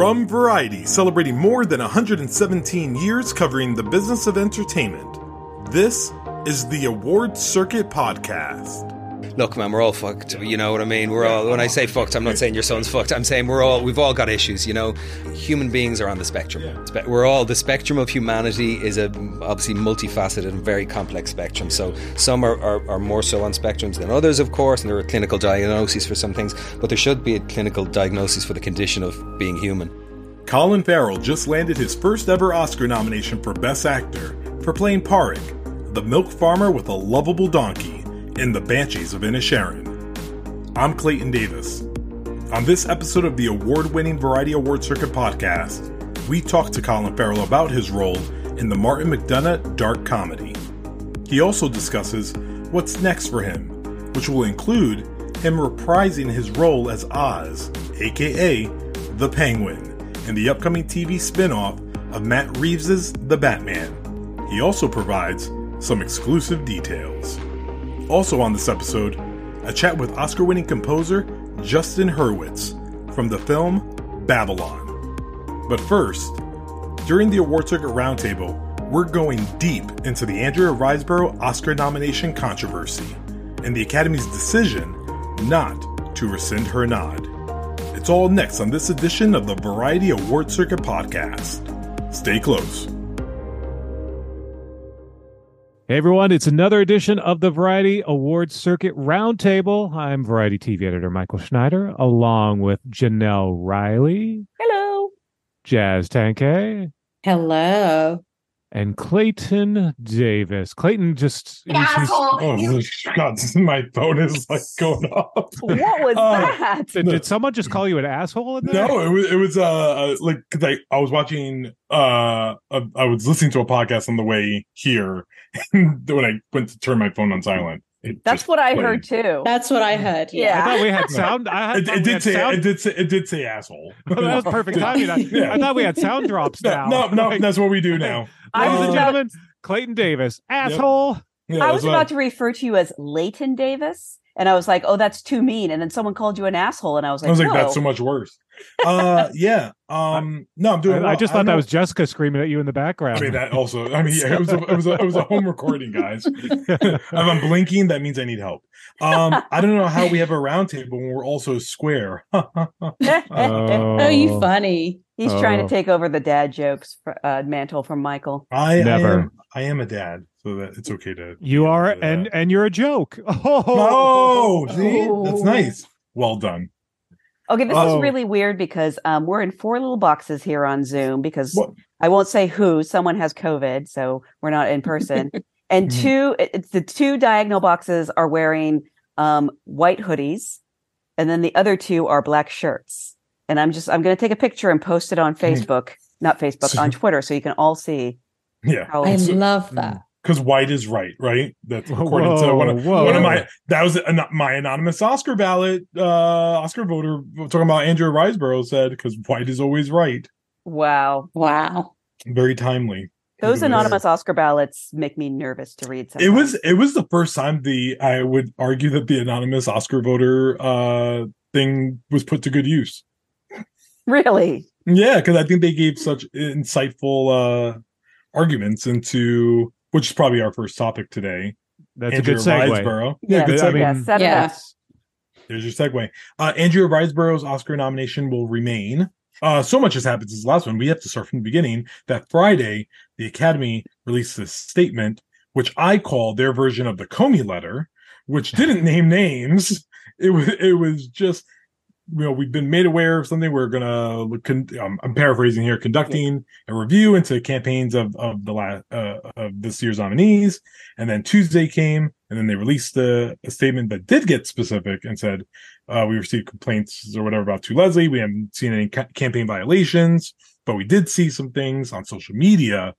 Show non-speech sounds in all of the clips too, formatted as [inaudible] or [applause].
From Variety, celebrating more than 117 years covering the business of entertainment, this is the Award Circuit Podcast. Look, man, we're all fucked. You know what I mean? We're all. When I say fucked, I'm not saying your son's fucked. I'm saying we're all. We've all got issues. You know, human beings are on the spectrum. Spe- We're all the spectrum of humanity is a obviously multifaceted and very complex spectrum. So some are, are, are more so on spectrums than others, of course, and there are clinical diagnoses for some things. But there should be a clinical diagnosis for the condition of being human. Colin Farrell just landed his first ever Oscar nomination for Best Actor for playing Pádraic, the milk farmer with a lovable donkey, in The Banshees of Inisherin. I'm Clayton Davis. On this episode of the award winning Variety Award Circuit podcast, we talk to Colin Farrell about his role in the Martin McDonagh dark comedy. He also discusses what's next for him, which will include him reprising his role as Oz, aka the Penguin, in the upcoming TV spin off of Matt Reeves' The Batman. He also provides some exclusive details. Also on this episode, a chat with Oscar winning composer Justin Hurwitz from the film Babylon. But first, during the Award Circuit Roundtable, we're going deep into the Andrea Riseborough Oscar nomination controversy and the Academy's decision not to rescind her nod. It's all next on this edition of the Variety Award Circuit podcast. Stay close. Hey everyone, it's another edition of the Variety Awards Circuit Roundtable. I'm Variety TV editor Michael Schneider, along with Jenelle Riley, Hello. Jazz Tangcay, Hello. And Clayton Davis. Clayton just he's- he's- Oh God, my phone is like going off. What was Uh, that? did, did someone just call you an asshole? In there? No, it was it was uh uh, like because I I was watching uh uh, I was listening to a podcast on the way here [laughs] and when I went to turn my phone on silent. it That's what I played. heard too. That's what I heard. Yeah. I thought we had sound. I It, it did had say sound. it did say it did say asshole. [laughs] that was perfect timing. I, [laughs] Yeah. I thought we had sound drops No, now. no, no, Like, that's what we do now. I Ladies was and about, gentlemen, Clayton Davis, asshole. yeah, I was that's what- about to refer to you as Leighton Davis, and I was like, "Oh, that's too mean." And then someone called you an asshole, and I was like, I was like, no. that's so much worse. Uh, [laughs] yeah. Um, no, I'm doing. I, I well. just I thought that don't was Jessica screaming at you in the background. I mean that also. I mean, yeah, it was a, it was a, it was a home recording, guys. [laughs] if I'm blinking, that means I need help. Um, I don't know how we have a round table when we're also square. [laughs] Oh, you funny. He's trying Oh. to take over the dad jokes for, uh, mantle from Michael. I, I Never. am I am a dad, so that it's okay to. You are, do that. and and you're a joke. [laughs] Oh, Oh, see, that's Oh. nice. Well done. Okay, this Oh. is really weird because um, we're in four little boxes here on Zoom because What? I won't say who. Someone has COVID, so we're not in person. [laughs] and Mhm. two, it's the two diagonal boxes are wearing um, white hoodies, and then the other two are black shirts. And I'm just I'm going to take a picture and post it on Facebook, not Facebook, So- on Twitter, so you can all see Yeah, how. I So- love that. because white is right, right? That's Whoa, according to one of, one of my that was an, my anonymous Oscar ballot uh Oscar voter talking about Andrea Riseborough said because white is always right. wow, Wow. Very timely. those It was- anonymous Oscar ballots make me nervous to read. It was it was the first time the I would argue that the anonymous Oscar voter uh thing was put to good use. Really Yeah, because I think they gave such insightful uh arguments into which is probably our first topic today. That's Andrea a good segue. Riseborough. Yeah, good I segue. mean- yeah, set it There's your segue. Uh, Andrea Riseborough's Oscar nomination will remain. Uh, so much has happened since the last one. We have to start from the beginning. That Friday, the Academy released this statement, which I call their version of the Comey letter, which didn't name names. It was it was just you know we've been made aware of something. We're gonna look. Con- um, I'm paraphrasing here, conducting a review into campaigns of of the last uh, of this year's nominees, and then Tuesday came, and then they released a, a statement that did get specific and said uh, we received complaints or whatever about To Leslie. We haven't seen any ca- campaign violations, but we did see some things on social media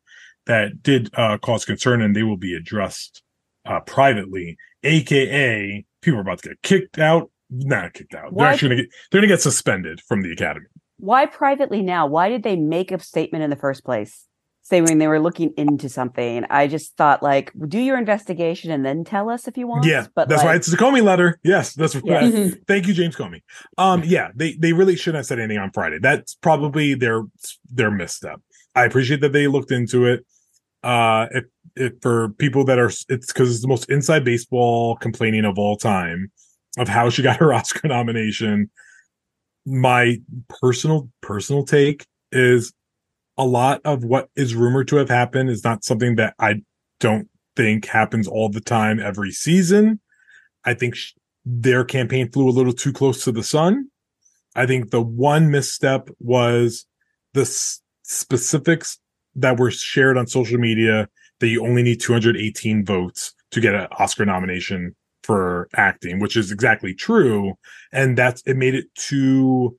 that did uh, cause concern, and they will be addressed uh, privately. AKA, people are about to get kicked out. Not kicked out. Why- They're actually gonna get they're gonna get suspended from the academy. Why privately now? Why did they make a statement in the first place? Saying they were looking into something. I just thought like do your investigation and then tell us if you want. Yeah, but that's why it's the Comey letter. Yes, that's Yeah. right. Thank you, James Comey. Um, yeah, they they really shouldn't have said anything on Friday. That's probably their their misstep. I appreciate that they looked into it. Uh, if if for people that are, it's because it's the most inside baseball complaining of all time of how she got her [laughs] Oscar nomination. My personal personal take is a lot of what is rumored to have happened is not something that I don't think happens all the time every season. I think sh- their campaign flew a little too close to the sun. I think the one misstep was the s- specifics that were shared on social media that you only need 218 votes to get an Oscar nomination for acting, which is exactly true. And that's, it made it too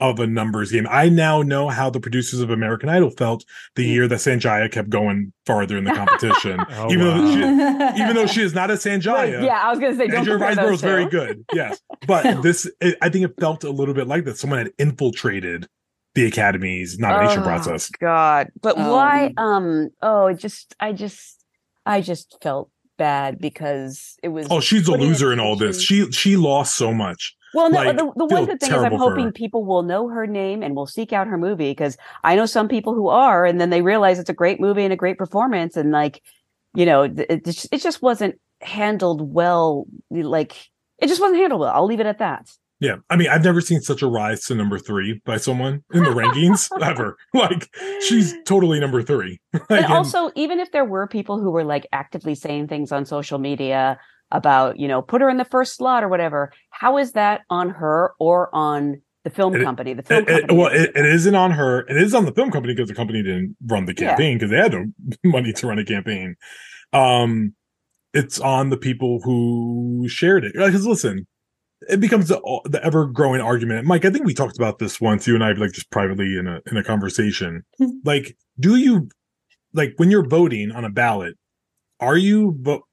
of a numbers game. I now know how the producers of American Idol felt the year that Sanjaya kept going farther in the competition. [laughs] Oh, even though she, [laughs] even though she is not a Right, Sanjaya. yeah, I was gonna say don't Andrea Riseborough is very good. Yes. But [laughs] this, it, I think it felt a little bit like that. Someone had infiltrated the Academy's nomination Oh, process. God. But Oh. why um oh it just I just I just felt bad because it was Oh, she's a loser in all this. She she lost so much. Well, no, like, the, the one good thing is I'm terrible for her. hoping people will know her name and will seek out her movie because I know some people who are, and then they realize it's a great movie and a great performance, and like, you know, it, it just wasn't handled well. Like, it just wasn't handled well. I'll leave it at that. Yeah. I mean, I've never seen such a rise to number three by someone in the rankings [laughs] ever. Like she's totally number three. [laughs] Like, and and- also, even if there were people who were like actively saying things on social media about, you know, put her in the first slot or whatever, how is that on her or on the film It- company? The film It- it- company. well, it, it isn't on her. It is on the film company because the company didn't run the campaign because they had no [laughs] money to run a campaign. Um, it's on the people who shared it. Because listen, it becomes the, the ever growing argument. Mike, I think we talked about this once. You and I, like just privately in a in a conversation. Hmm. like, do you like when you're voting on a ballot? Are you vo-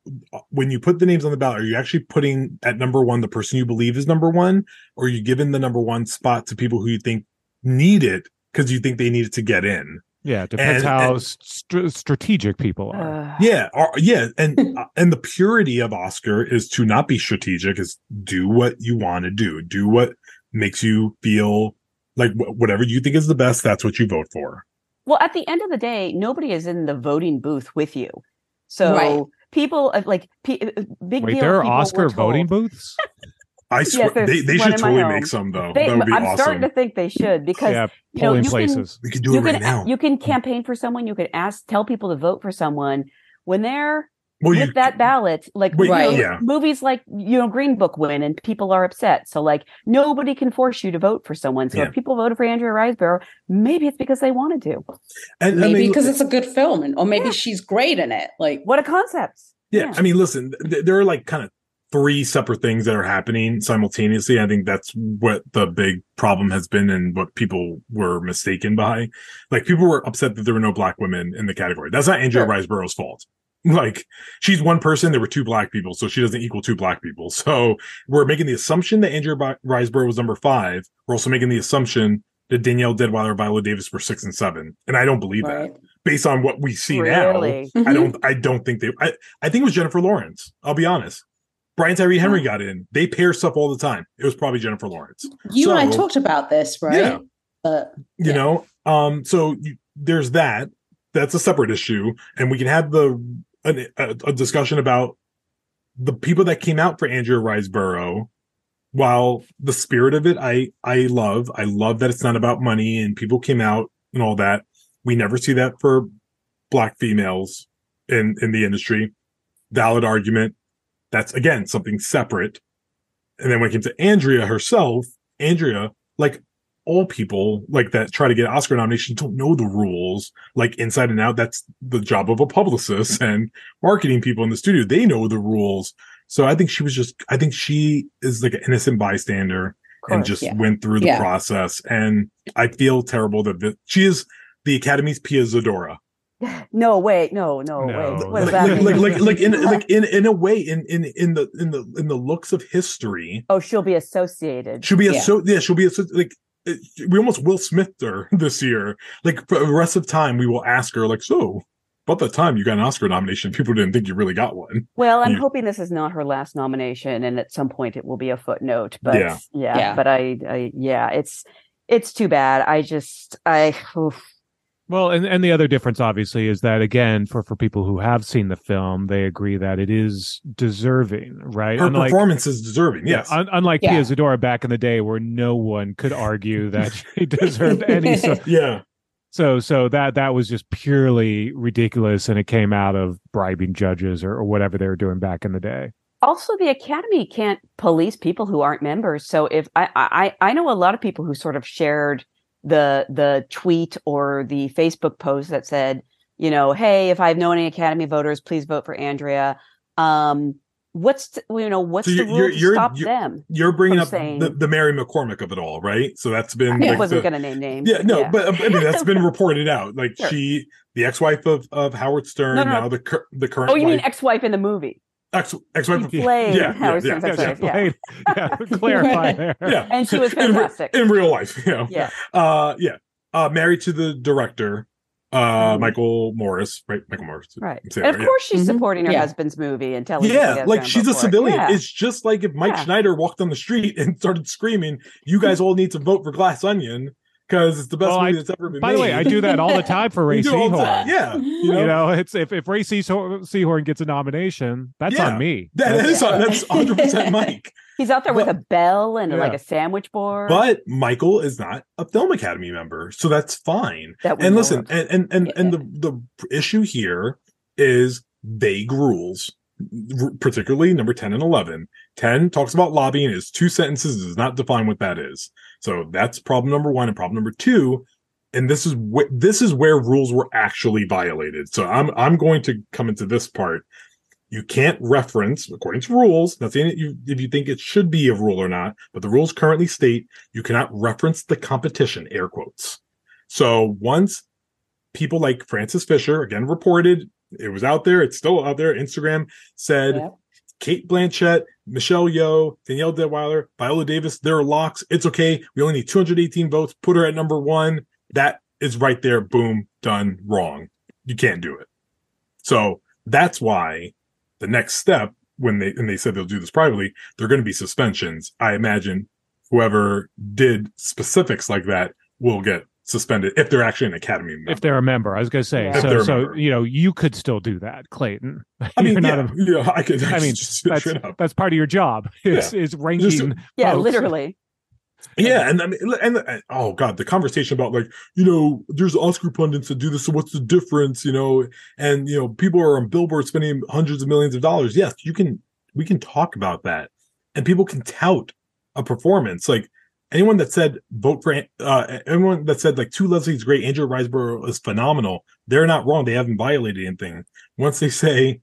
when you put the names on the ballot? Are you actually putting at number one the person you believe is number one, or are you giving the number one spot to people who you think need it because you think they need it to get in? Yeah, it depends And- how and- str- strategic people are. Uh, Yeah, or, yeah, and [laughs] uh, and the purity of Oscar is to not be strategic. Is do what you want to do. Do what makes you feel like wh- whatever you think is the best. That's what you vote for. Well, at the end of the day, nobody is in the voting booth with you. So Right. people uh, like p- uh, big Wait, deal. there are Oscar voting booths? [laughs] I swear there's they, they should totally home. make some though. They, that would be awesome. I'm awesome. starting to think they should because yeah, you know polling you can we could do you it right can now. you can campaign for someone. You could ask tell people to vote for someone when they're well, with you, that ballot. Like Wait, you know, Right. yeah. movies like you know Green Book win and people are upset. So like nobody can force you to vote for someone. So Yeah. if people voted for Andrea Riseborough, maybe it's because they wanted to. and, I maybe mean, because it's a good film, and or maybe Yeah. she's great in it. Like, What a concept! Yeah, I mean, listen, th- there are like kind of three separate things that are happening simultaneously. I think that's what the big problem has been and what people were mistaken by. Like people were upset that there were no black women in the category. That's not Andrea Sure. Riseborough's fault. [laughs] Like she's one person, there were two black people, so she doesn't equal two black people. So we're making the assumption that Andrea Riseborough was number five. We're also making the assumption that Danielle Deadwyler, or Viola Davis were six and seven, and I don't believe right? that based on what we see now. really. I mm-hmm. don't I don't think they I, I think it was Jennifer Lawrence. I'll be honest. Brian Tyree Henry got in. They pair stuff all the time. It was probably Jennifer Lawrence. You and I talked about this, right? Yeah. Uh, You Yeah. know? Um so you, there's that. That's a separate issue and we can have the an, a, a discussion about the people that came out for Andrea Riseborough, while the spirit of it, I I love. I love that it's not about money and people came out and all that. We never see that for black females in in the industry. Valid argument. That's again something separate. And then when it came to Andrea herself, Andrea, like all people like that try to get Oscar nomination don't know the rules like inside and out. That's the job of a publicist mm-hmm. and marketing people in the studio. They know the rules. So I think she was just, I think she is like an innocent bystander and just yeah. went through the Yeah. process. And I feel terrible that the, she is the Academy's Pia Zadora. [laughs] No, wait, no, no, No. wait. What does Like, that like, mean? like, like, like in, like in, in a way, in, in, in the, in the, in the looks of history, oh, she'll be associated. She'll be a Yeah. so yeah. She'll be a like uh, we almost Will Smith her [laughs] this year. Like for the rest of time, we will ask her like, so about the time you got an Oscar nomination, people didn't think you really got one. Well, I'm You- hoping this is not her last nomination, and at some point it will be a footnote. But Yeah. yeah, Yeah. but I, I, yeah, it's it's too bad. I just, I, oof. Well, and, and the other difference, obviously, is that again, for, for people who have seen the film, they agree that it is deserving, right? Her Unlike, performance is deserving. Yes. un- unlike Yeah. Pia Zadora back in the day, where no one could argue that [laughs] she deserved any. So, [laughs] yeah. so, so that that was just purely ridiculous, and it came out of bribing judges or, or whatever they were doing back in the day. also the Academy can't police people who aren't members. So if I, I, I know a lot of people who sort of shared the the tweet or the Facebook post that said, you know, hey, if I've known any Academy voters, please vote for Andrea. Um, what's the, you know what's So the rule you're- to stop you're- them? You're bringing up saying- the, the Mary McCormack of it all, right? So that's been [laughs] I like wasn't going to name names. yeah, no, yeah. but I mean that's [laughs] been reported out. Like Sure. she, the ex-wife of of Howard Stern, No, no, no. now the cur- the current oh, you mean ex-wife in the movie? Ex ex-wife of He played yeah, Howard yeah, Stern's yeah, ex-wife. yeah, Yeah. played- yeah, clarify [laughs] there. yeah, And she was In fantastic. in, real life. [laughs] You know, Yeah. uh, yeah, uh, married to the director, uh, Mhm. Michael Morris, right? Michael Morris, Right. I'm And of that, yeah. course she's Mhm. supporting her Yeah. husband's movie and telling Yeah, like go she's a vote it. civilian. Yeah. It's just like if Mike Yeah. Schneider walked on the street and started screaming, "You guys all need to vote for Glass Onion because it's the best Well, movie I- that's ever been made. By made." the way, I do that all the time for [laughs] Ray You do all the time. Seahorn. Yeah, you know, You know, it's if, if Ray Seahorn, Seahorn gets a nomination, that's Yeah. on me. that That's- is [laughs] that's hundred percent [laughs] Mike. He's out there with a bell and like a sandwich board. But Michael is not a Film Academy member, so that's fine. that we and listen, of. and and and, and the the issue here is vague rules, particularly number ten and eleven. Ten talks about lobbying. Is two sentences does not define what that is. So that's problem number one, and problem number two. And this is wh- this is where rules were actually violated. So I'm I'm going to come into this part. You can't reference, according to rules, not saying that you if you think it should be a rule or not, but the rules currently state you cannot reference the competition, air quotes. So once people like Frances Fisher again reported, it was out there, it's still out there. Instagram said. Cate Blanchett, Michelle Yeoh, Danielle Deadwyler, Viola Davis, they're locks. It's okay. We only need 218 votes. Put her at number one. That is right there. Boom, done. Wrong. You can't do it. So that's why the next step, when they and they said they'll do this privately, they're going to be suspensions. I imagine whoever did specifics like that will get suspended if they're actually an academy member. If they're a member, I was going to say. Yeah. So, so you know, you could still do that, Clayton. I mean, [laughs] You're yeah, a- yeah, I could. I mean, just that's straight up. that's part of your job. [laughs] Is is ranking. yeah, folks. literally. Yeah, and I mean, and, and oh god, the conversation about like you know, there's Oscar pundits that do this, so what's the difference? You know, and you know, people are on billboards spending hundreds of millions of dollars. Yes, you can. We can talk about that, and people can tout a performance. Like anyone that said vote for, uh, anyone that said like To Leslie's great, Andrea Riseborough is phenomenal. They're not wrong. They haven't violated anything. Once they say,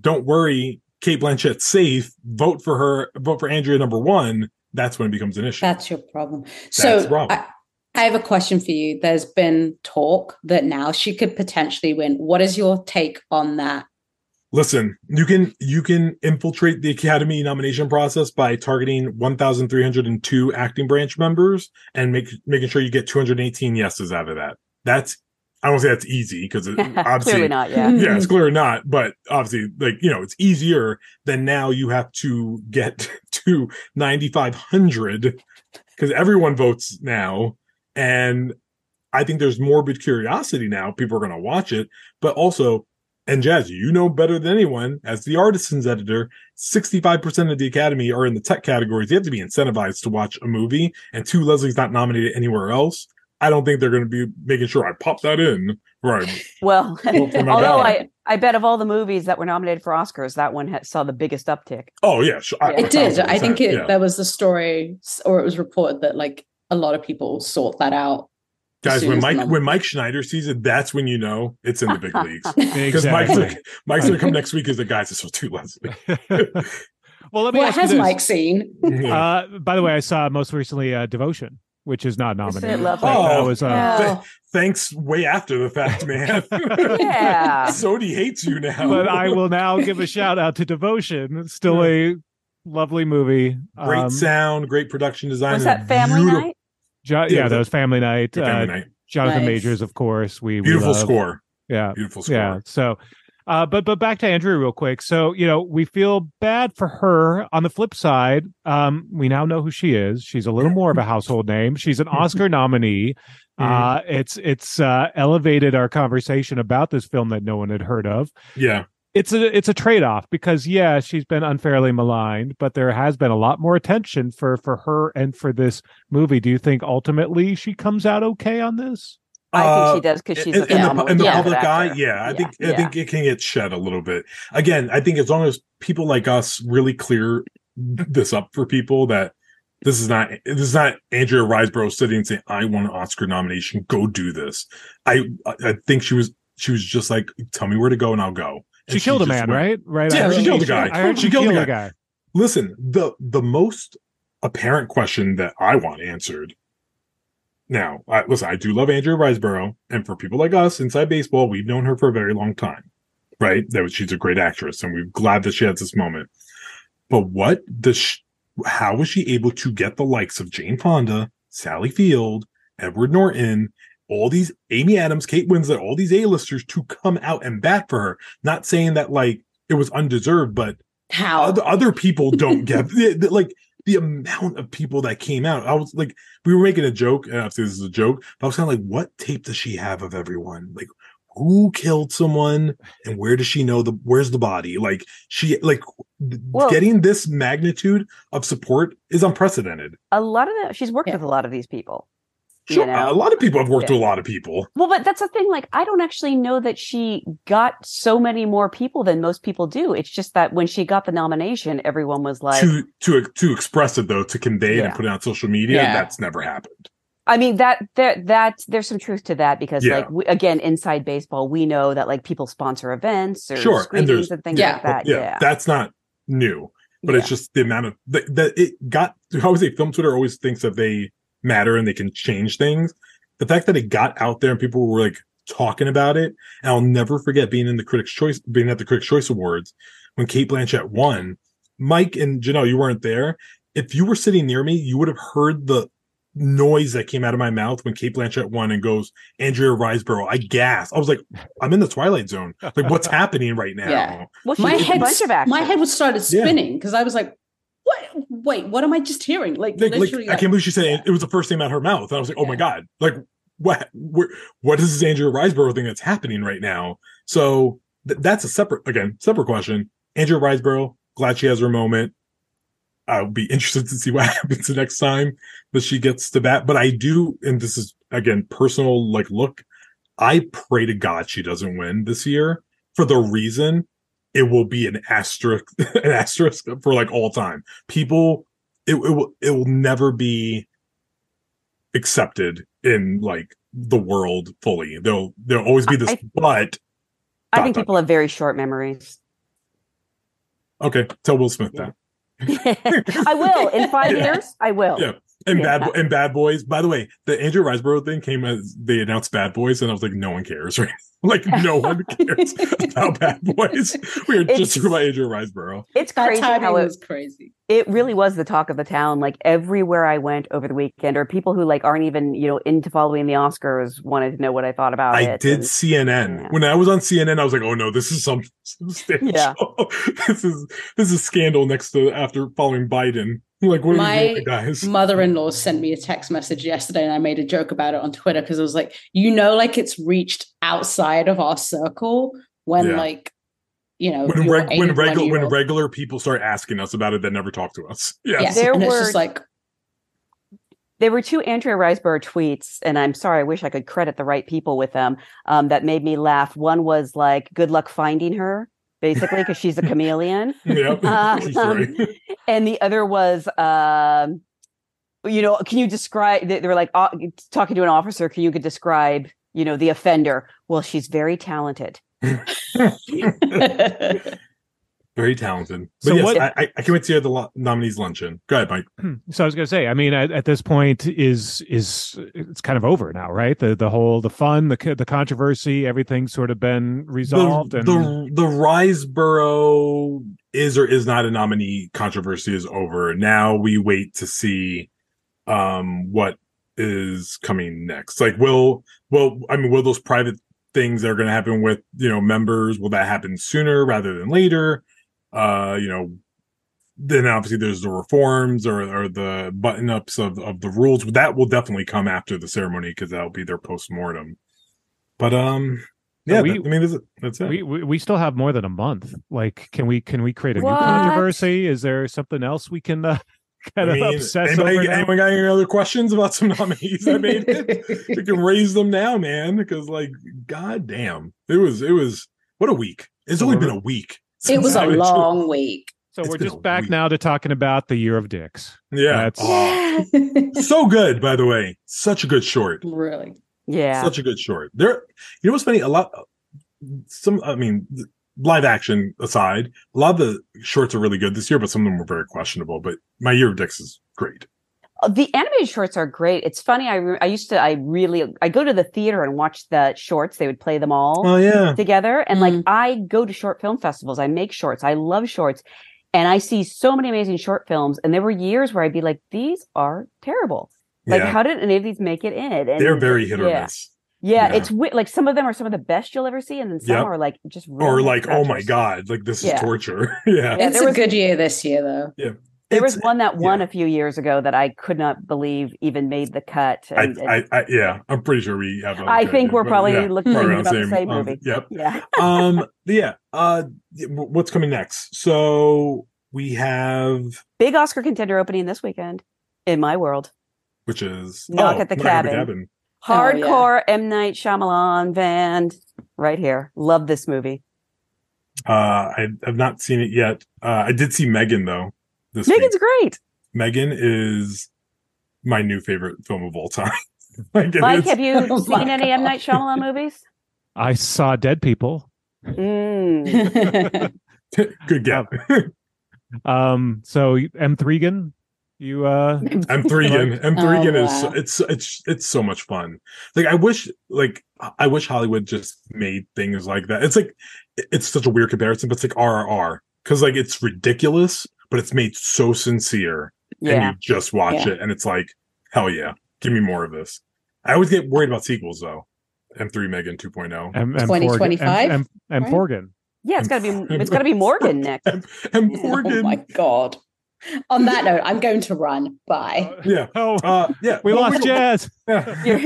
"Don't worry, Cate Blanchett's safe," vote for her. Vote for Andrea number one that's when it becomes an issue. That's your problem. So problem. I, I have a question for you. There's been talk that now she could potentially win. What is your take on that? Listen, you can you can infiltrate the Academy nomination process by targeting 1,302 acting branch members and make making sure you get 218 yeses out of that. That's I don't say that's easy because [laughs] obviously Clearly not. Yeah. yeah, it's mm-hmm. clearly not. But obviously, like you know, it's easier than now. You have to get [laughs] to 9,500 because everyone votes now, and I think there's morbid curiosity now. People are going to watch it, but also And Jazz, you know better than anyone, as the artisans editor, 65% of the Academy are in the tech categories. You have to be incentivized to watch a movie, and To Leslie's not nominated anywhere else. I don't think they're going to be making sure I pop that in. Right. [laughs] Well, [laughs] Well, for my although. I, I bet of all the movies that were nominated for Oscars, that one ha- saw the biggest uptick. Oh, yeah. Sure. I- It It did. I 1000%, think it yeah. there was the story, or it was reported that like a lot of people sought that out. As Guys, when Mike when Mike Schneider sees it, that's when you know it's in the big [laughs] leagues. Because Mike's Exactly. like, Mike's gonna come [laughs] next week as the guys. It's so To Leslie. [laughs] well, let me What ask you has this. Mike seen? Uh, by the way, I saw most recently uh, Devotion, which is not Isn't it nominated. lovely? That- that Oh, was uh, Yeah. Th- thanks way after the fact, man. Yeah. Sodi hates you now. but I will now give a shout out to Devotion. It's still a lovely movie. great Um, sound, great production design. Was that family beautiful- night? Jo- Yeah, yeah, the- that was Family Night. Family uh, night. Jonathan Nice. Majors, of course. We we Beautiful love. score. Yeah, Beautiful score. yeah. So, uh, but but back to Andrea real quick. So you know we feel bad for her. On the flip side, um, we now know who she is. She's a little more of a household name. She's an [laughs] Oscar nominee. Uh, it's it's uh, elevated our conversation about this film that no one had heard of. Yeah. It's a it's a trade off because yeah, she's been unfairly maligned, but there has been a lot more attention for for her and for this movie. Do you think ultimately she comes out okay on this? I Uh, think she does because she's in, a in the, in the talented public eye, actor. yeah, I Yeah, think I think it can get shed a little bit. Again, I think as long as people like us really clear this up for people that this is not this is not Andrea Riseborough sitting and saying, "I want an Oscar nomination, go do this." I I think she was she was just like, "Tell me where to go and I'll go." She And killed a man, went. right? Right. Yeah, she killed a guy. I heard She she, killed a killed a guy. guy. Listen, the the most apparent question that I want answered. Now, I, listen, I do love Andrea Riseborough, and for people like us inside baseball, we've known her for a very long time, right? That was, she's a great actress, and we're glad that she has this moment. But what does sh how was she able to get the likes of Jane Fonda, Sally Field, Edward Norton, all these Amy Adams, Kate Winslet, all these A-listers to come out and bat for her? Not saying that like it was undeserved, but How? other, other people don't [laughs] get the, the- like the amount of people that came out. I was like, we were making a joke, and obviously this is a joke, but I was kind of like, what tape does she have of everyone? Like, who killed someone, and where does she know the where's the body? Like, she like th- Well- getting this magnitude of support is unprecedented. A lot of them, she's worked Yeah. with a lot of these people. You Sure, know? a lot of people have worked Yeah. with a lot of people. Well, but that's the thing. Like, I don't actually know that she got so many more people than most people do. It's just that when she got the nomination, everyone was like, too to to express it though, to convey it and put it on social media, Yeah. that's never happened. I mean that that that there's some truth to that because Yeah. like we, again inside baseball we know that like people sponsor events or Sure, and screenings there's- and, things yeah, like that. yeah, Yeah, that's not new. but it's just the amount of that, that it got. I always say film Twitter always thinks that they matter and they can change things. The fact that it got out there and people were like talking about it, and I'll never forget being in the Critics' Choice, being at the Critics' Choice Awards when Cate Blanchett won. Mike and Jenelle, you weren't there. If you were sitting near me, you would have heard the noise that came out of my mouth when Cate Blanchett won and goes, Andrea Riseborough. I gasped. I was like, I'm in the Twilight Zone. Like, what's [laughs] happening right now? Yeah. Well, my did a head, bunch of actors. my head was started spinning because I was like, "What? Wait, what am I just hearing?" Like, like, like literally, I can't believe she said it, it was the first thing out of her mouth. And I was like, oh my god, like what? Where, what is this Andrea Riseborough thing that's happening right now? So th- that's a separate, again, separate question. Andrea Riseborough, glad she has her moment. I'll be interested to see what [laughs] happens the next time that she gets to bat. But I do, and this is again personal, like look, I pray to God she doesn't win this year for the reason it will be an asterisk, [laughs] an asterisk for like all time. People it, it will it will never be accepted in like the world fully. There'll there'll always be this I- but I think dot, dot. people have very short memories. okay, tell Will Smith that. [laughs] I will in five [laughs] Yeah. years. I will. Yeah. And Yeah. bad and bad boys. By the way, the Andrea Riseborough thing came as they announced bad boys, and I was like, no one cares, [laughs] right? like no one cares [laughs] about bad boys. We are just It's- talking about Andrea Riseborough. It's crazy timing how it, was crazy. it really was the talk of the town. Like everywhere I went over the weekend, or people who like aren't even you know into following the Oscars wanted to know what I thought about I it. did and- CNN yeah. when I was on CNN. I was like, "Oh no, this is some, some [laughs] Yeah. this is this is scandal." Next to after following Biden, [laughs] like, what My we doing, guys? Mother-in-law sent me a text message yesterday, and I made a joke about it on Twitter because I was like, "You know, like it's reached outside of our circle when Yeah. like you know when reg- when regular when regular people start asking us about it that never talk to us. [laughs] Yes. yeah, There and it's were- just like There were two Andrea Riseborough tweets, and I'm sorry, I wish I could credit the right people with them. Um, that made me laugh. One was like, "Good luck finding her," basically, because she's a chameleon. [laughs] Yep. Um, right. [laughs] and the other was um you know can you describe they they were like uh, talking to an officer can you could describe you know the offender well she's very talented [laughs] Very talented. But So yes, what- I, I, I can't wait to hear the lo- nominees luncheon. Go ahead, Mike. So I was going to say, I mean, at, at this point, is is it's kind of over now, right? The the whole the fun, the the controversy, everything's sort of been resolved, the, and the the Riseborough is or is not a nominee controversy is over. Now we wait to see um what is coming next. Like will will I mean will those private things that are going to happen with you know members will that happen sooner rather than later? Uh you know then obviously there's the reforms or, or the button ups of, of the rules. That will definitely come after the ceremony because that'll be their post mortem. But um So yeah, we- that- I mean, that's it. That's it. we, we we still have more than a month. Like, can we can we create a What? new controversy? Is there something else we can uh, [laughs] kind I of mean, obsess anybody, over? now? anyone got any other questions about some nominees I made? [laughs] you can raise them now, man. Because like, god damn, it was it was what a week. It's So only been a week. It was a went to- long week. So It's we're just back week. now to talking about the year of dicks. Yeah, That's- Oh, so good. By the way, such a good short. really. yeah Such a good short. There, you know what's funny? A lot. Some, I mean, live action aside, a lot of the shorts are really good this year, but some of them were very questionable. But my year of dicks is great. Uh, the animated shorts are great it's funny i re- i used to i really i go to the theater and watch the shorts they would play them all Oh yeah, together and like Mhm. i go to short film festivals i make shorts i love shorts and i see so many amazing short films and there were years where i'd be like these are terrible like yeah. how did any of these make it in and They're very hit or yeah. miss. Yeah, Yeah. it's wi- like some of them are some of the best you'll ever see, and then some Yep. are like just Or real like, oh my god, like this Yeah. is torture. yeah. [laughs] Yeah, it's there a was- good year this year, though. There was one that won yeah. a few years ago that I could not believe even made the cut. I, and- and I, I, yeah, I'm pretty sure we have. I think we're probably yeah, looking probably about around the same um, movie. Yep. [laughs] yeah, um. yeah. Uh. What's coming next? So we have, big Oscar contender opening this weekend in my world. which is Knock oh, at the Knock Cabin. Oh, yeah. Hardcore M Night Shyamalan band right here. Love this movie. Uh, I have not seen it yet. Uh, I did see Megan though. This Megan's week. great. Megan is my new favorite film of all time. [laughs] like, Mike, is- have you [laughs] Oh seen any M Night Shyamalan movies? I saw Dead People. Mm. [laughs] good get. Um, so M Threegan, you uh, M three again. M three Oh, again is wow. it's it's it's so much fun. Like I wish like I wish Hollywood just made things like that. It's like it's such a weird comparison, but it's like RRR because like it's ridiculous, but it's made so sincere, and you just watch Yeah. it, and it's like hell yeah, give me more of this. I always get worried about sequels though. M three Megan oh. 2.0. M, M 2025, M, M, M. Yeah, it's gotta be it's gotta be [laughs] Morgan next. M [laughs] oh Morgan. my god. On that note, I'm going to run. Bye. yeah. [laughs] Oh, Uh, yeah. we Well, lost Jazz. Yeah. your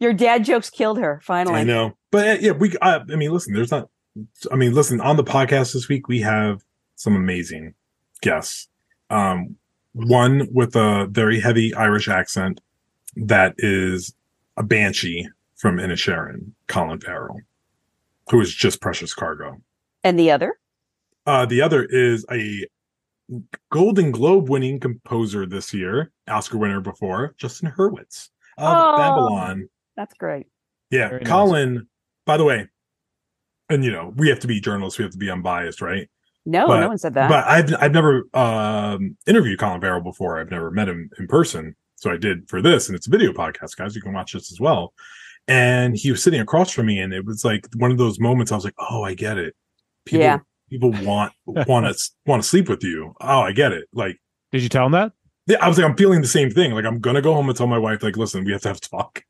your dad jokes killed her finally. I know, but uh, yeah, we. Uh, I mean, listen, there's not. I mean, listen, on the podcast this week we have some amazing guests. Um, one with a very heavy Irish accent that is a banshee from Inisherin, Colin Farrell, who is just precious cargo. And the other? Uh, the other is a Golden Globe winning composer this year, Oscar winner before, Justin Hurwitz of Oh. Babylon. That's great. Yeah, Very nice. Colin. By the way, and you know we have to be journalists, we have to be unbiased, right? No, But- no one said that. But I've I've never um, interviewed Colin Farrell before. I've never met him in person, so I did for this, and it's a video podcast, guys. You can watch this as well. And he was sitting across from me, and it was like one of those moments. I was like, "Oh, I get it. People, Yeah. people want want to want to sleep with you. Oh, I get it. Like, Did you tell him that? yeah, I was like, I'm feeling the same thing. Like, I'm gonna go home and tell my wife, like, listen, we have to have a talk.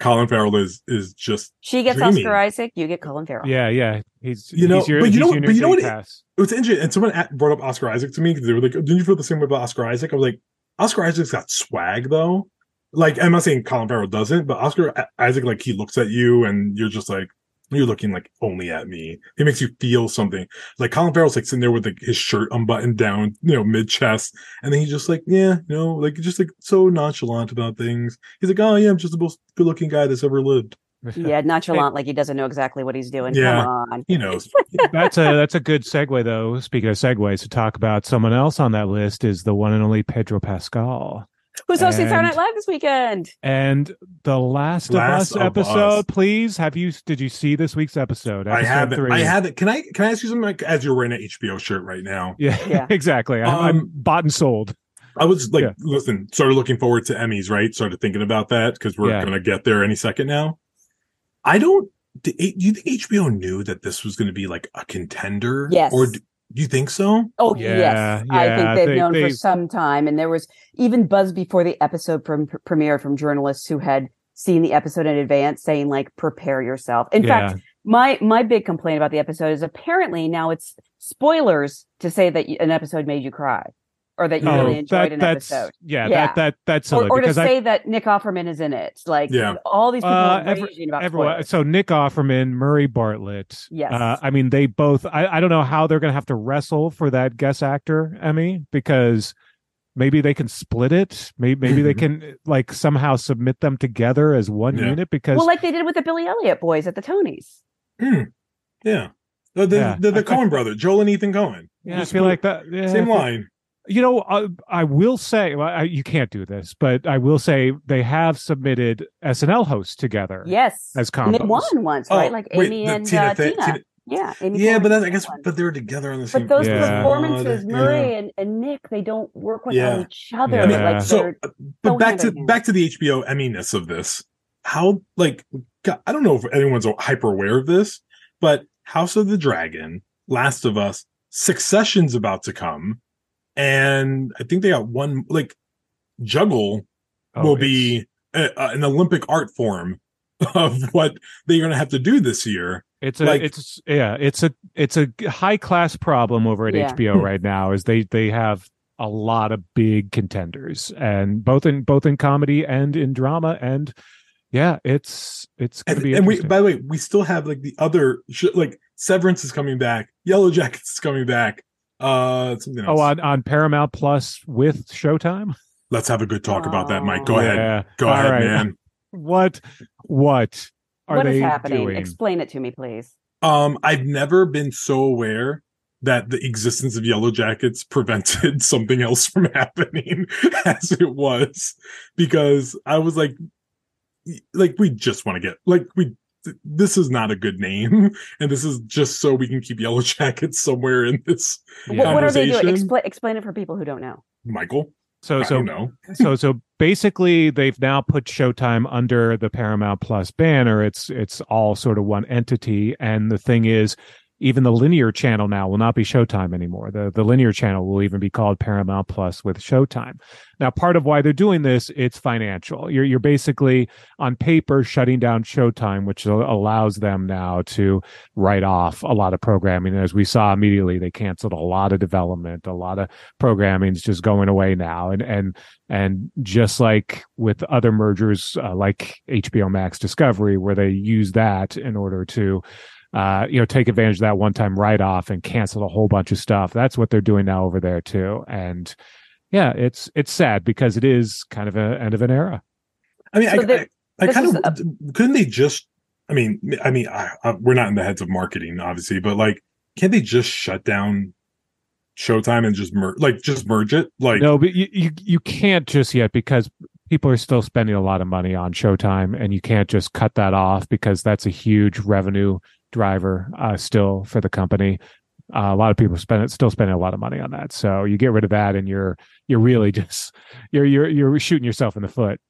Colin Farrell is is just she gets dreamy. Oscar Isaac, you get Colin Farrell. Yeah, yeah. He's You know, he's your, but you know- but you know what Day it- it was interesting. And someone at- brought up Oscar Isaac to me because they were like, "Didn't you feel the same way about Oscar Isaac?" I was like, "Oscar Isaac's got swag, though." Like, I'm not saying Colin Farrell doesn't, but Oscar Isaac, like, he looks at you and you're just like, You're looking like only at me. It makes you feel something. Like Colin Farrell's like sitting there with like his shirt unbuttoned down, you know, mid chest, and then he's just like, yeah, you know, like just like so nonchalant about things. He's like, oh yeah, I'm just the most good looking guy that's ever lived. [laughs] Yeah, nonchalant, like he doesn't know exactly what he's doing. Yeah. Come on. He knows. [laughs] that's a that's a good segue though. Speaking of segues, to talk about someone else on that list is the one and only Pedro Pascal. Who's hosting Saturday Night Live this weekend? And the Last, Last of Us of episode, Us. please. Have you did you see this week's episode? I haven't. three. I haven't. Can I? Can I ask you something? Like, as you're wearing an HBO shirt right now, Yeah, Yeah. [laughs] exactly. I'm, I'm Um, bought and sold. I was like, Yeah. listen, started looking forward to Emmys, right? Started thinking about that because we're Yeah. gonna get there any second now. I don't. Do do you think HBO knew that this was going to be like a contender? Yes. Or do, do you think so? Oh Yeah, yes, I think they've they- known they- for some time, and there was even buzz before the episode from premiered from journalists who had seen the episode in advance, saying like, "Prepare yourself." In yeah. fact, my my big complaint about the episode is apparently now it's spoilers to say that an episode made you cry, or that you Oh, really enjoyed that, an that's episode, yeah, Yeah. That that that's or, silly or to because I say that Nick Offerman is in it. Like, Yeah. all these people Uh, are every- raging about everyone spoilers. so nick offerman murray bartlett Yes. uh, i mean they both I, I don't know how they're gonna have to wrestle for that guest actor emmy because maybe they can split it maybe maybe they can like somehow submit them together as one Yeah. unit because Well, like they did with the Billy Elliot boys at the Tonys. Hmm. Yeah. The the, Yeah. the, the I- I- Coen brother, Joel and Ethan Coen. yeah, i feel put- like that yeah, same feel- line. You know uh, i will say well, I, you can't do this but i will say they have submitted snl hosts together Yes, as and they combos. won once, right? Like Oh, wait, Amy and Tina uh, Tina. Tina- Yeah, Amy. Yeah, Poehler but that, I guess, Tina. but they were together on the same. But those Yeah. performances, Murray yeah. and, and Nick, they don't work with Yeah. each other. Yeah. Like Yeah. So, uh, but so back to hand hand. back to the HBO Emmy-ness of this. How like God, I don't know if anyone's hyper aware of this, but House of the Dragon, Last of Us, Succession's about to come, and I think they got one like Juggle Oh, will it's- be a, a- an Olympic art form of [laughs] what they're going to have to do this year. It's a, Like- it's yeah, it's a, it's a high class problem over at Yeah. HBO [laughs] right now. Is they they have a lot of big contenders, and both in both in comedy and in drama, and yeah, it's it's going And, to be and we, by the way, we still have like the other sh- like Severance is coming back, Yellow Jackets is coming back. Uh, something else. oh, on on Paramount Plus with Showtime. Let's have a good talk about that, Mike. Go Oh. ahead. Go All ahead, right. man. [laughs] What what are what is they happening? doing? Explain it to me, please. Um, I've never been so aware that the existence of Yellow Jackets prevented [laughs] something else from [laughs] happening as it was, because I was like, like we just want to get like we. This is not a good name, [laughs] and this is just so we can keep Yellow Jackets somewhere in this. Yeah. What, what are they doing? Conversation? Explain explain it for people who don't know. Michael, So I so don't [laughs] so so basically they've now put Showtime under the Paramount Plus banner. It's it's all sort of one entity. And the thing is, even the linear channel now will not be Showtime anymore. The the linear channel will even be called Paramount Plus with Showtime. Now, part of why they're doing this, it's financial. You're you're basically on paper shutting down Showtime, which allows them now to write off a lot of programming. As we saw immediately, they canceled a lot of development, a lot of programming is just going away now. And and and just like with other mergers, uh, like HBO Max Discovery, where they use that in order to, uh, you know, take advantage of that one-time write-off and cancel a whole bunch of stuff. That's what they're doing now over there too. And yeah, it's it's sad because it is kind of a end of an era. I mean, So I, there- I, I kind is of couldn't they just? I mean, I mean, I, I, we're not in the heads of marketing, obviously, but like, can't they just shut down Showtime and just merge, like, just merge it? Like, no, but you, you you can't just yet because people are still spending a lot of money on Showtime, and you can't just cut that off because that's a huge revenue driver uh, still for the company. Uh, a lot of people spend it, still spending a lot of money on that. So you get rid of that, and you're you're really [laughs] just you're you're you're shooting yourself in the foot.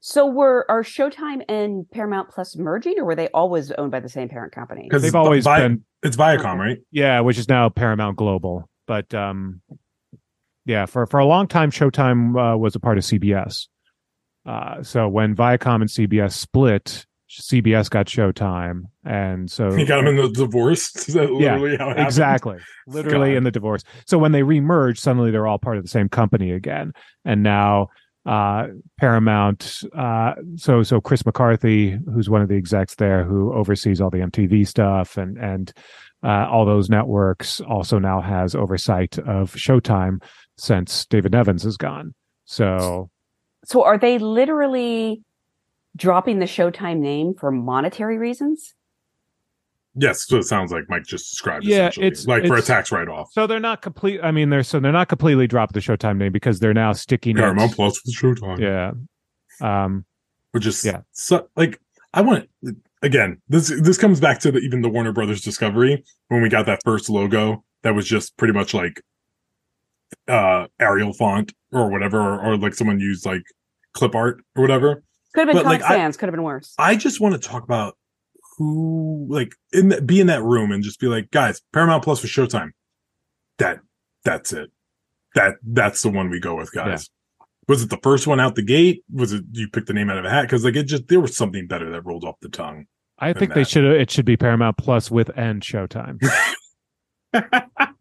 So were are Showtime and Paramount Plus merging, or were they always owned by the same parent company? because They've always been it's Viacom, right? yeah, which is now Paramount Global. But um, yeah, for for a long time, Showtime uh, was a part of CBS. Uh, so when Viacom and CBS split, CBS got Showtime, and so [laughs] He got him in the divorce. Is that Yeah, how it happened? exactly, literally God. in the divorce. So when they remerged, suddenly they're all part of the same company again, and now uh, Paramount. Uh, so so Chris McCarthy, who's one of the execs there, who oversees all the MTV stuff and and uh, all those networks, also now has oversight of Showtime since David Nevins is gone. So So are they literally dropping the Showtime name for monetary reasons? Yes, so it sounds like Mike just described. Yeah, essentially. it's- like for a tax write-off. so they're not complete. I mean, they're so they're not completely dropped the Showtime name because they're now sticking Paramount it. Plus with Showtime. Yeah. Um, which is Yeah. so like I want again. This this comes back to the, even the Warner Brothers Discovery when we got that first logo that was just pretty much like uh Arial font or whatever, or, or like someone used like clip art or whatever. Could have been But, Comic like, I- Could have been worse. I just want to talk about who like in the, be in that room and just be like, guys, Paramount Plus for Showtime. That that's it. That that's the one we go with, guys. Was it the first one out the gate? Was it you picked the name out of a hat? Because like it just there was something better that rolled off the tongue. I than think they should. It should be Paramount Plus with and Showtime. [laughs] [laughs]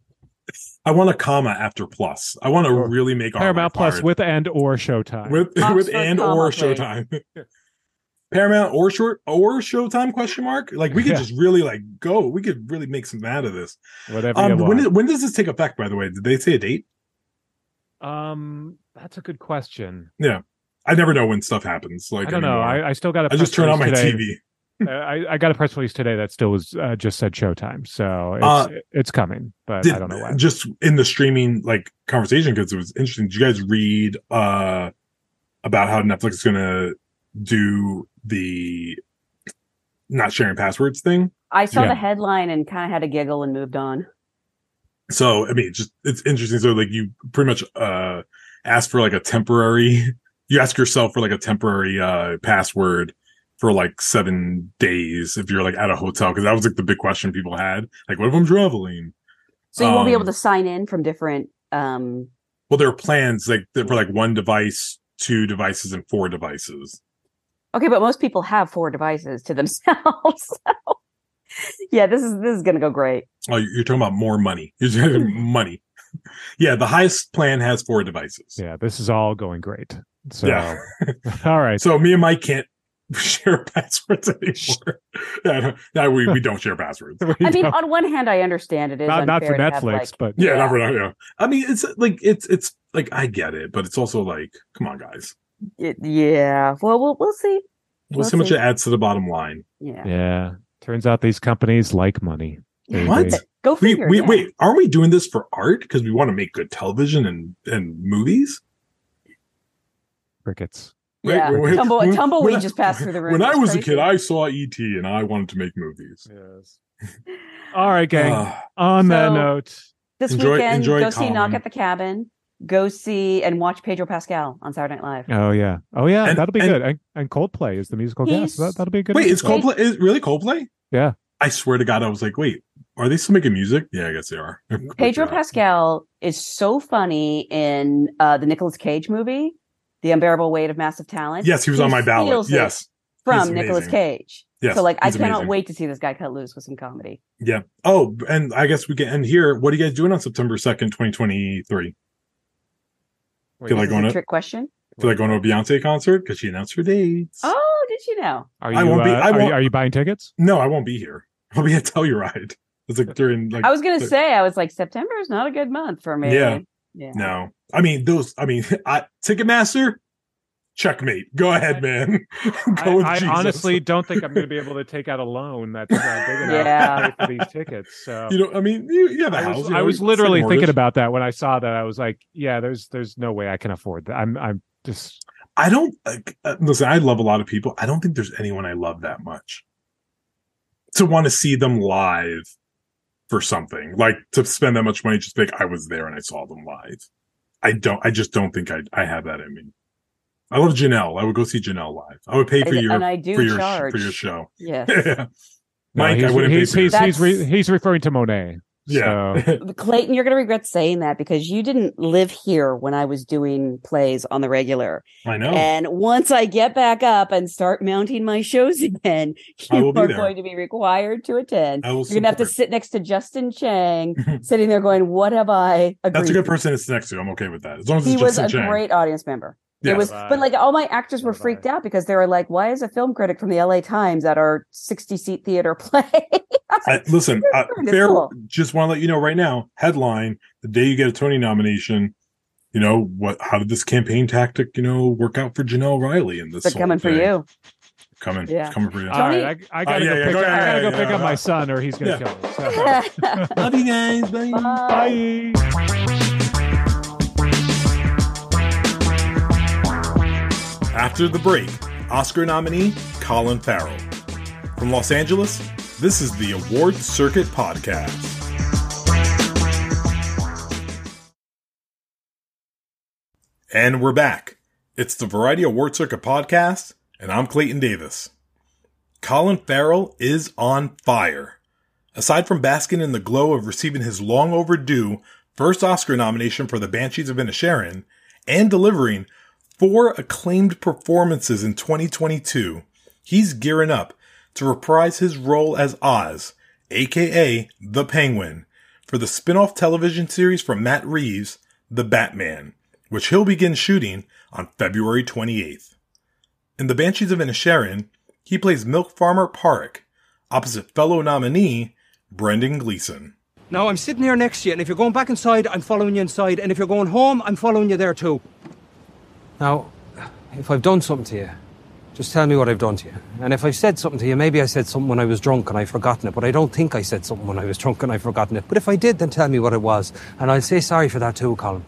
I want a comma after plus. I want to Or really make our Paramount life Plus hard. with and or Showtime. with with and or please. Showtime. [laughs] Paramount or short or Showtime question mark? Like we could Yeah. just really like go. We could really make some out of this. Whatever you Um, when want. is, when does this take effect? By the way, did they say a date? um, that's a good question. Yeah, I never know when stuff happens. Like I don't know. I, I still got I just turn on my today. TV. Uh, I, I got a press release today that still was uh, just said Showtime, so it's Uh, it's coming, but Did, I don't know when. Just in the streaming like conversation because it was interesting. Did you guys read uh about how Netflix is going to do the not sharing passwords thing? I saw Yeah. the headline and kind of had a giggle and moved on. So I mean, just it's interesting. So like you pretty much uh ask for like a temporary. [laughs] You ask yourself for like a temporary uh password for like seven days if you're like at a hotel because that was like the big question people had. Like, what if I'm traveling? So you won't be Um, able to sign in from different. um Well, there are plans like for like one device, two devices, and four devices. Okay, but most people have four devices to [laughs] themselves. so, yeah, this is this is gonna go great. Oh, you're you're talking about more money. [laughs] You're talking [laughs] money. Yeah, the highest plan has four devices. yeah, this is all going great. So, Yeah. all right. So me and Mike can't [laughs] share passwords anymore. yeah, no, we, we don't share passwords. [laughs] I mean, on one hand, I understand it is not, not for unfair have, Netflix, like- but Yeah, Yeah. not for yeah. I mean, it's like it's it's like I get it, but it's also like, come on, guys. it- yeah. Well, we'll we'll see. We'll, We'll see how much it adds to the bottom line. Yeah. yeah. Turns out these companies like money. They- What? they- Go We, figure. we yeah. wait, aren't we doing this for art because we want to make good television and and movies? crickets. Wait, Yeah. wait, wait. Tumble- When- tumbleweed when I- just passed through the room. When I That's was a kid, I saw ET and I wanted to make movies. Yes. [laughs] All right, gang. Ah, On that note, This Enjoy- weekend, enjoy go see Knock at the Cabin. Go see and watch Pedro Pascal on Saturday Night Live. oh yeah, oh yeah, And- that'll be and- good. And, and Coldplay is the musical guest. That, that'll be a good. wait, it's episode. Coldplay? Is really Coldplay? Yeah. I swear to God, I was like, wait, are they still making music? Yeah, I guess they are. [laughs] Pedro Pascal is so funny in uh, the Nicolas Cage movie, The Unbearable Weight of Massive Talent. Yes, he was on my ballot. Yes, from He's Nicolas. Cage. yes. so like, I cannot amazing. wait to see this guy cut loose with some comedy. Yeah. Oh, and I guess we can end here. What are you guys doing on September second, twenty twenty three? Wait, Feel like This is going a to trick question. feel like going to a Beyonce concert because she announced her dates. Oh, did you know? Are you? I won't be- uh, I are, you are you buying tickets? No, I won't be here. I'll be at Telluride. It's like during like I was gonna the- say, I was like, September is not a good month for me. Yeah. Yeah. no. I mean those. I mean, [laughs] I, Ticketmaster, checkmate. Go ahead, man. [laughs] I, Go with I Jesus. honestly don't think I'm going to be able to take out a loan that's uh, big [laughs] enough Yeah. to pay for these tickets. So you know, I mean, you, you have a I house. was, you know, I was literally thinking about that when I saw that. I was like, yeah, there's there's no way I can afford that. I'm I'm just I don't like, uh, listen. I love a lot of people. I don't think there's anyone I love that much to want to see them live for something like to spend that much money. Just like I was there and I saw them live. I don't. I just don't think I I have that in me. I love Janelle. I would go see Janelle live. I would pay for And- your and I do for your charge. for your show. Yes. [laughs] no, Mike, he's, I wouldn't he's pay for he's he's, re- he's referring to Monáe. Yeah. So, [laughs] Clayton, you're going to regret saying that because you didn't live here when I was doing plays on the regular. I know. And once I get back up and start mounting my shows [laughs] again, you are there. going to be required to attend. I will You're going to have to sit next to Justin Chang, [laughs] sitting there going, What have I agreed That's a good person to sit next to. I'm okay with that. As long as He it's was Justin a Chang. great audience member. Yeah. It was, but like all my actors were freaked out because they were like, "Why is a film critic from the LA Times at our sixty-seat theater [laughs] play?" I was I, like, listen, "You're uh, fair. cool." Just want to let you know right now. Headline: The day you get a Tony nomination. You know what? How did this campaign tactic, you know, work out for Jenelle Riley in this? They're whole coming for you. Coming, Yeah. it's coming for you. All right, I, I gotta yeah, go yeah, pick. go up, I gotta go yeah, pick yeah, up my son, or he's gonna Yeah. kill me. So, [laughs] Love you guys. Bye. Bye. bye. After the break, Oscar nominee Colin Farrell. From Los Angeles, this is the Award Circuit Podcast. And we're back. It's the Variety Award Circuit Podcast, and I'm Clayton Davis. Colin Farrell is on fire. Aside from basking in the glow of receiving his long overdue first Oscar nomination for The Banshees of Inisherin and delivering four acclaimed performances in 2022, he's gearing up to reprise his role as Oz, aka the Penguin, for the spin-off television series from Matt Reeves, The Batman, which he'll begin shooting on February 28th. In The Banshees of Inisherin, he plays milk farmer Pádraic, opposite fellow nominee Brendan Gleeson. Now I'm sitting here next to you, and if you're going back inside, I'm following you inside, and if you're going home, I'm following you there too. Now, if I've done something to you, just tell me what I've done to you. And if I've said something to you, maybe I said something when I was drunk and I've forgotten it, but I don't think I said something when I was drunk and I've forgotten it. But if I did, then tell me what it was, and I'll say sorry for that too, Colin.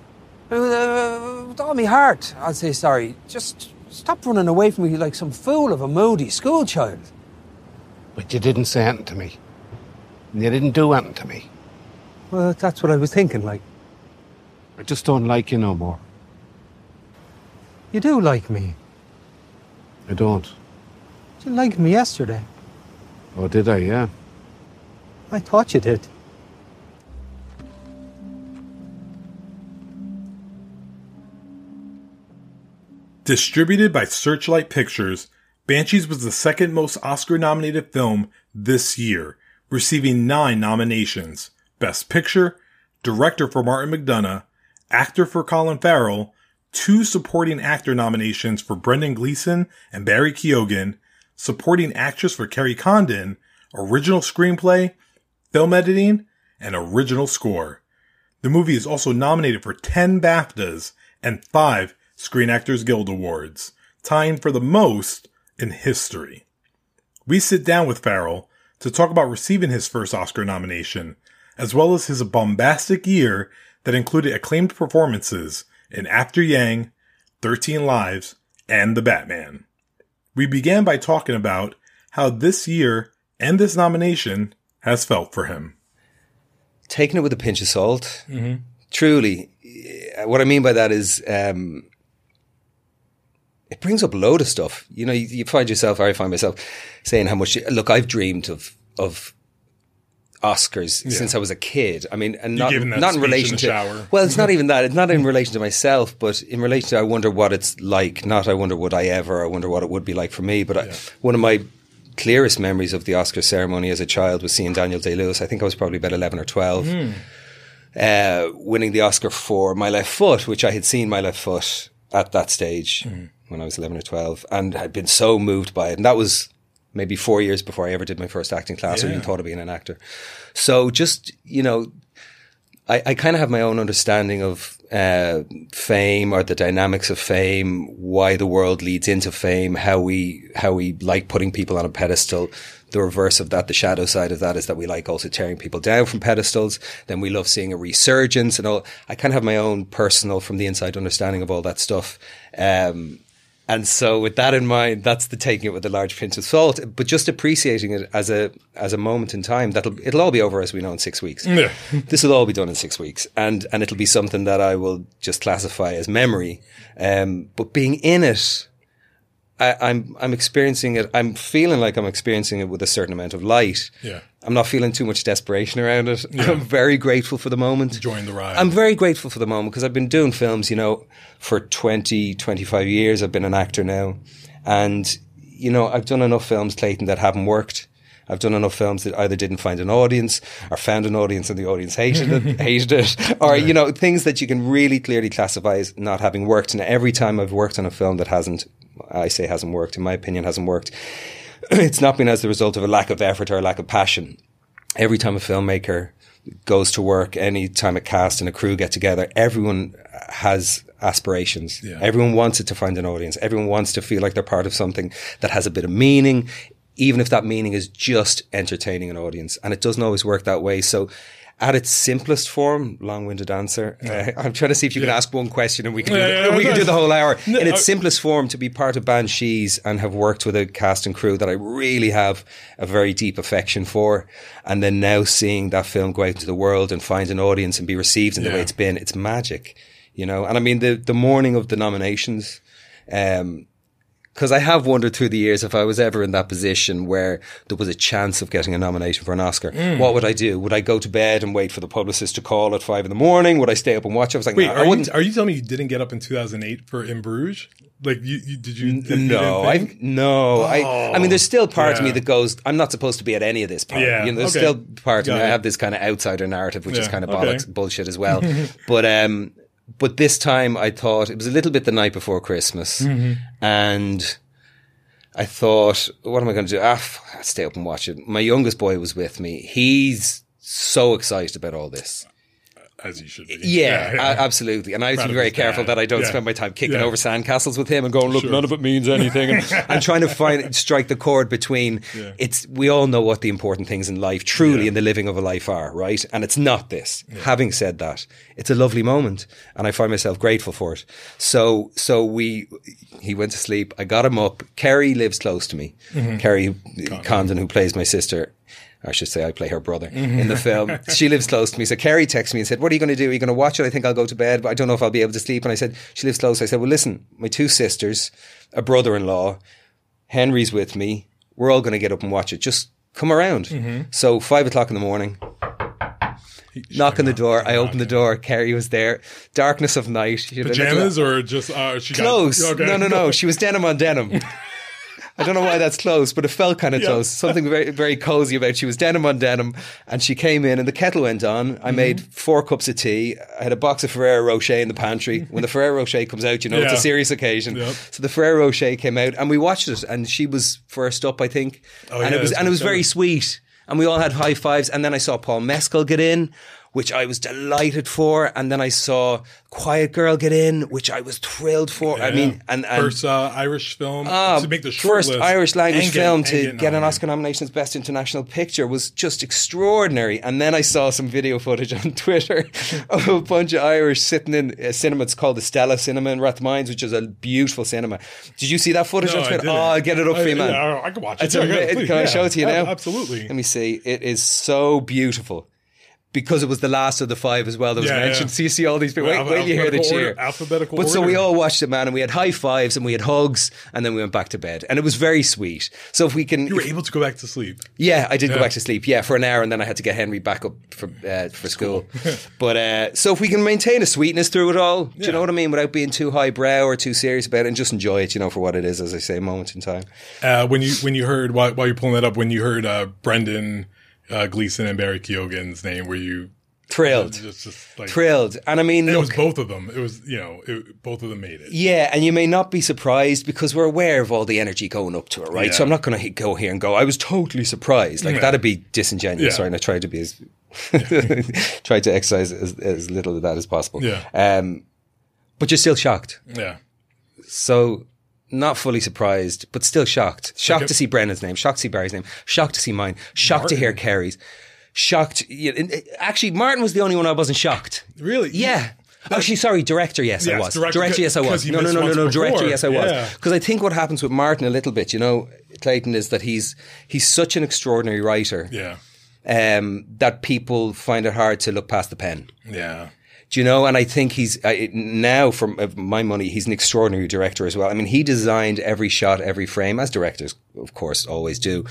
Uh, with all my heart, I'll say sorry. Just stop running away from me like some fool of a moody schoolchild. But you didn't say anything to me. And you didn't do anything to me. Well, that's what I was thinking, like. I just don't like you no more. You do like me. I don't. You liked me yesterday. Oh, did I? Yeah. I thought you did. Distributed by Searchlight Pictures, Banshees was the second most Oscar nominated film this year, receiving nine nominations Best Picture, Director for Martin McDonagh, Actor for Colin Farrell, two supporting actor nominations for Brendan Gleeson and Barry Keoghan, supporting actress for Kerry Condon, original screenplay, film editing, and original score. The movie is also nominated for 10 BAFTAs and 5 Screen Actors Guild Awards, tying for the most in history. We sit down with Farrell to talk about receiving his first Oscar nomination, as well as his bombastic year that included acclaimed performances in After Yang, 13 Lives, and The Batman. We began by talking about how this year and this nomination has felt for him. taking it with a pinch of salt. Truly, eh, what I mean by that is um, it brings up a load of stuff. You know, you, you find yourself, I find myself saying how much. Look, I've dreamed of of Oscars since I was a kid. I mean, and not not in in relation the to. shower. Well, it's not [laughs] even that. It's not in relation to myself, but in relation to I wonder what it's like. Not I wonder would I ever. I wonder what it would be like for me. But I, one of my clearest memories of the Oscar ceremony as a child was seeing Daniel Day Lewis. I think I was probably about eleven or twelve uh, winning the Oscar for My Left Foot, which I had seen My Left Foot at that stage when I was 11 or 12 and had been so moved by it. And that was maybe four years before I ever did my first acting class or even thought of being an actor. So just, you know, I, I kind of have my own understanding of uh, fame or the dynamics of fame, why the world leads into fame, how we how we like putting people on a pedestal. The reverse of that, the shadow side of that, is that we like also tearing people down from pedestals. Then we love seeing a resurgence and all. I kind of have my own personal, from the inside understanding of all that stuff. Um, and so, with that in mind, that's the taking it with a large pinch of salt, but just appreciating it as a as a moment in time. That'll it'll all be over as we know in six weeks. Yeah. [laughs] this will all be done in six weeks, and and it'll be something that I will just classify as memory. Um, but being in it, I, I'm I'm experiencing it. I'm feeling like I'm experiencing it with a certain amount of light. Yeah. I'm not feeling too much desperation around it. Yeah. I'm very grateful for the moment. Enjoying the ride. I'm very grateful for the moment because I've been doing films, you know, for 20, 25 years. I've been an actor now. And, you know, I've done enough films, Clayton, that haven't worked. I've done enough films that either didn't find an audience or found an audience and the audience hated it, [laughs] hated it, or, you know, things that you can really clearly classify as not having worked. And every time I've worked on a film that hasn't, I say hasn't worked, in my opinion, hasn't worked, [clears throat] it's not been as the result of a lack of effort or a lack of passion. Every time a filmmaker goes to work, any time a cast and a crew get together, everyone has aspirations. Yeah. Everyone wants it to find an audience. Everyone wants to feel like they're part of something that has a bit of meaning, even if that meaning is just entertaining an audience. And it doesn't always work that way. So at its simplest form, long-winded answer. Uh, I'm trying to see if you can ask one question and we can do, Yeah, the, yeah, we can do the whole hour. No, In its I- simplest form, to be part of Banshees and have worked with a cast and crew that I really have a very deep affection for, and then now seeing that film go out into the world and find an audience and be received in the way it's been, it's magic, you know. And I mean, the the morning of the nominations, um, because I have wondered through the years if I was ever in that position where there was a chance of getting a nomination for an Oscar, Mm. what would I do? Would I go to bed and wait for the publicist to call at five in the morning? Would I stay up and watch? I was like, Wait, are I you, wouldn't. are you telling me you didn't get up in 2008 for In Bruges? Like, you, you did you? Did, no, didn't I no, I. I mean, there's still part of me that goes. I'm not supposed to be at any of this part. Yeah, you know, there's okay. still part of me. Got I have this kind of outsider narrative, which is kind of okay. bollocks bullshit as [laughs] well. but um, but this time I thought it was a little bit the night before Christmas, Mm-hmm. and I thought, what am I going to do? Ah, I'll stay up and watch it. My youngest boy was with me. He's so excited about all this. As you should be. Yeah, yeah. absolutely. And I have to be very careful dad. that I don't Yeah. spend my time kicking over sandcastles with him and going, look, Sure. none of it means anything. And, [laughs] and trying to find, strike the chord between it's, we all know what the important things in life, truly in the living of a life are, right? And it's not this. Having said that, it's a lovely moment and I find myself grateful for it. So, so we, he went to sleep. I got him up. Kerry lives close to me. Mm-hmm. Kerry Condon, who plays my sister. I should say I play her brother in the film. [laughs] She lives close to me. So Kerry texted me and said, What are you going to do? Are you going to watch it? I think I'll go to bed, but I don't know if I'll be able to sleep. And I said, She lives close. I said, Well, listen, my two sisters, a brother in law, Henry's with me. We're all going to get up and watch it. Just come around. So five o'clock in the morning, knock on the door. I open the door. Kerry was there. Darkness of night. She had a little- Pajamas or just uh, she close. Got, okay. No, no, no. [laughs] She was denim on denim. I don't know why that's close, but it felt kind of Yeah. close. Something very, very cozy about. She was denim on denim, and she came in, and the kettle went on. Mm-hmm. I made four cups of tea. I had a box of Ferrero Rocher in the pantry. [laughs] When the Ferrero Rocher comes out, you know it's a serious occasion. Yep. So the Ferrero Rocher came out, and we watched it. And she was first up, I think, Oh, and yeah, it was and it was very sweet. And we all had high fives. And then I saw Paul Mescal get in, which I was delighted for. And then I saw Quiet Girl get in, which I was thrilled for. I mean, and, and first uh, Irish film Ah, to make the short first list Irish language and get- film to get, an. Oscar nomination as Best International Picture was just extraordinary. And then I saw some video footage on [laughs] Twitter of a bunch of Irish sitting in a cinema. It's called the Stella Cinema in Rathmines, which is a beautiful cinema. Did you see that footage No, on I Twitter? Oh, I'll get it up I- for you, man. yeah, I can watch it. It's [laughs] Yeah, yeah, please, Can I yeah. show it to you now? absolutely. Let me see. It is so beautiful. Because it was the last of the five as well that was Yeah, mentioned. yeah. So you see all these people. Wait, wait you hear the cheer. order- alphabetical But so we all watched it, man, and we had high fives and we had hugs, and then we went back to bed, and it was very sweet. So if we can, You were if- able to go back to sleep. yeah, I did go back to sleep. Yeah, for an hour, and then I had to get Henry back up for uh, for school. [laughs] but uh, so if we can maintain a sweetness through it all, do you know what I mean, without being too highbrow or too serious about it, and just enjoy it, you know, for what it is, as I say, moment in time. Uh, when you when you heard while, while you're pulling that up, when you heard uh, Brendan uh, Gleeson and Barry Keoghan's name, were you Thrilled, just, just like thrilled, and I mean, And it was both of them. It was you know it, both of them made it. Yeah, and you may not be surprised because we're aware of all the energy going up to it, right? Yeah. So I'm not going to go here and go, I was totally surprised. Like, Yeah. that'd be disingenuous, Yeah. right? And I tried to be as, [laughs] tried to exercise as, as little of that as possible. Yeah. Um, but you're still shocked. Yeah, So, not fully surprised, but still shocked. Shocked Okay. to see Brendan's name, shocked to see Barry's name, shocked to see mine, shocked to hear Kerry's, shocked. yeah, and, uh, Actually, Martin was the only one I wasn't shocked. really. Yeah. Actually, sorry, director. Yes, I was. director, Director, yes, I was. No, no, no, no, no. Director, yes, I was. Because I think what happens with Martin a little bit, you know, Clayton, is that he's he's such an extraordinary writer yeah, um, that people find it hard to look past the pen. yeah. Do you know? And I think he's I, now, from my money, he's an extraordinary director as well. I mean, he designed every shot, every frame, as directors, of course, always do.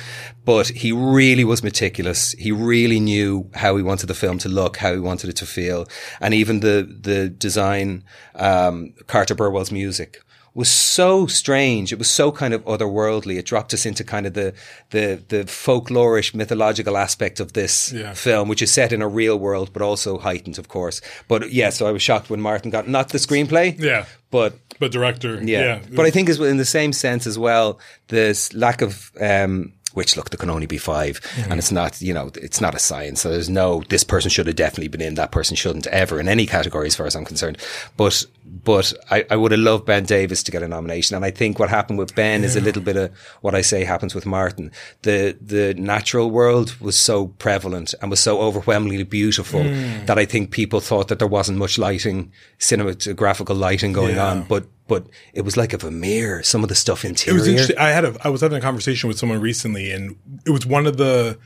But he really was meticulous. He really knew how he wanted the film to look, how he wanted it to feel, and even the the design. Um, Carter Burwell's music was so strange. It was so kind of otherworldly. It dropped us into kind of the the the folklorish, mythological aspect of this Yeah. film, which is set in a real world, but also heightened, of course. But yeah, so I was shocked when Martin got not the screenplay, Yeah. but But director, yeah. yeah. But I think is in the same sense as well, this lack of um which look there can only be 5 and it's not you know it's not a science. So there's no this person should have definitely been in that person shouldn't ever in any category as far as I'm concerned. But but I, I would have loved Ben Davis to get a nomination. And I think what happened with Ben is a little bit of what I say happens with Martin. The the natural world was so prevalent and was so overwhelmingly beautiful mm. that I think people thought that there wasn't much lighting cinematographical lighting going Yeah. on. But but it was like a Vermeer. Some of the stuff interior. It interior. was interesting. I had a I was having a conversation with someone recently, and it was one of the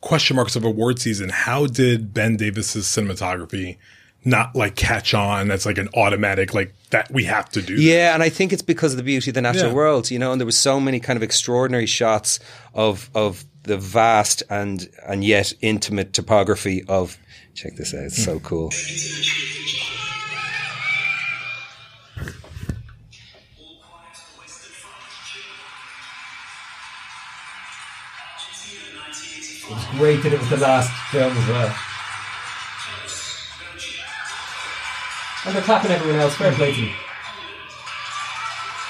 question marks of award season. How did Ben Davis's cinematography not like catch on That's like an automatic like that we have to do? Yeah, and I think it's because of the beauty of the natural Yeah. world, you know. And there was so many kind of extraordinary shots of of the vast and and yet intimate topography of. Check this out; it's so cool. It was great that it was the last film as well. And they're clapping everyone else. Fair play to them.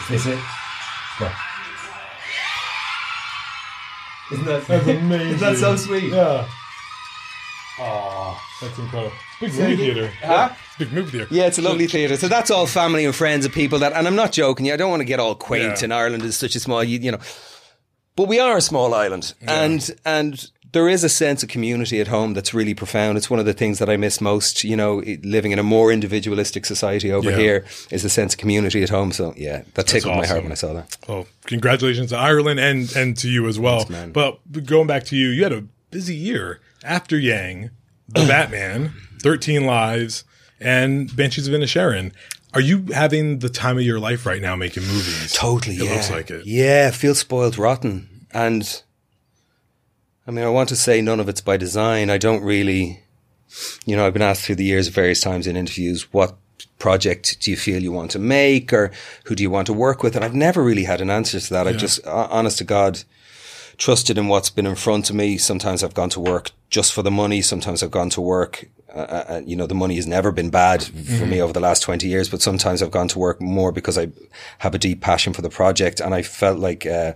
Is this it? What? Isn't that, That's amazing. Isn't that so sweet? Yeah. Oh, that's incredible. Big So movie you- theater. Huh? Big movie theater. Yeah, it's a lovely theatre. So that's all family and friends and people that, and I'm not joking. you, I don't want to get all quaint. Yeah. And Ireland is such a small, you, you know, but we are a small island, and and there is a sense of community at home that's really profound. It's one of the things that I miss most. You know, living in a more individualistic society over Yeah. here is the sense of community at home. So yeah, that tickled my heart when I saw that. Well, congratulations to Ireland and and to you as well. man. But going back to you, you had a busy year after Yang, The [clears throat] Batman, Thirteen Lives, and Banshees of Inisherin. Are you having the time of your life right now making movies? Totally, It yeah. looks like it. Yeah, feel spoiled rotten. And I mean, I want to say none of it's by design. I don't really, you know, I've been asked through the years various times in interviews, what project do you feel you want to make or who do you want to work with? And I've never really had an answer to that. I just, honest to God, trusted in what's been in front of me. Sometimes I've gone to work just for the money. Sometimes I've gone to work. Uh, uh, you know, the money has never been bad for me over the last 20 years, but sometimes I've gone to work more because I have a deep passion for the project. And I felt like, uh,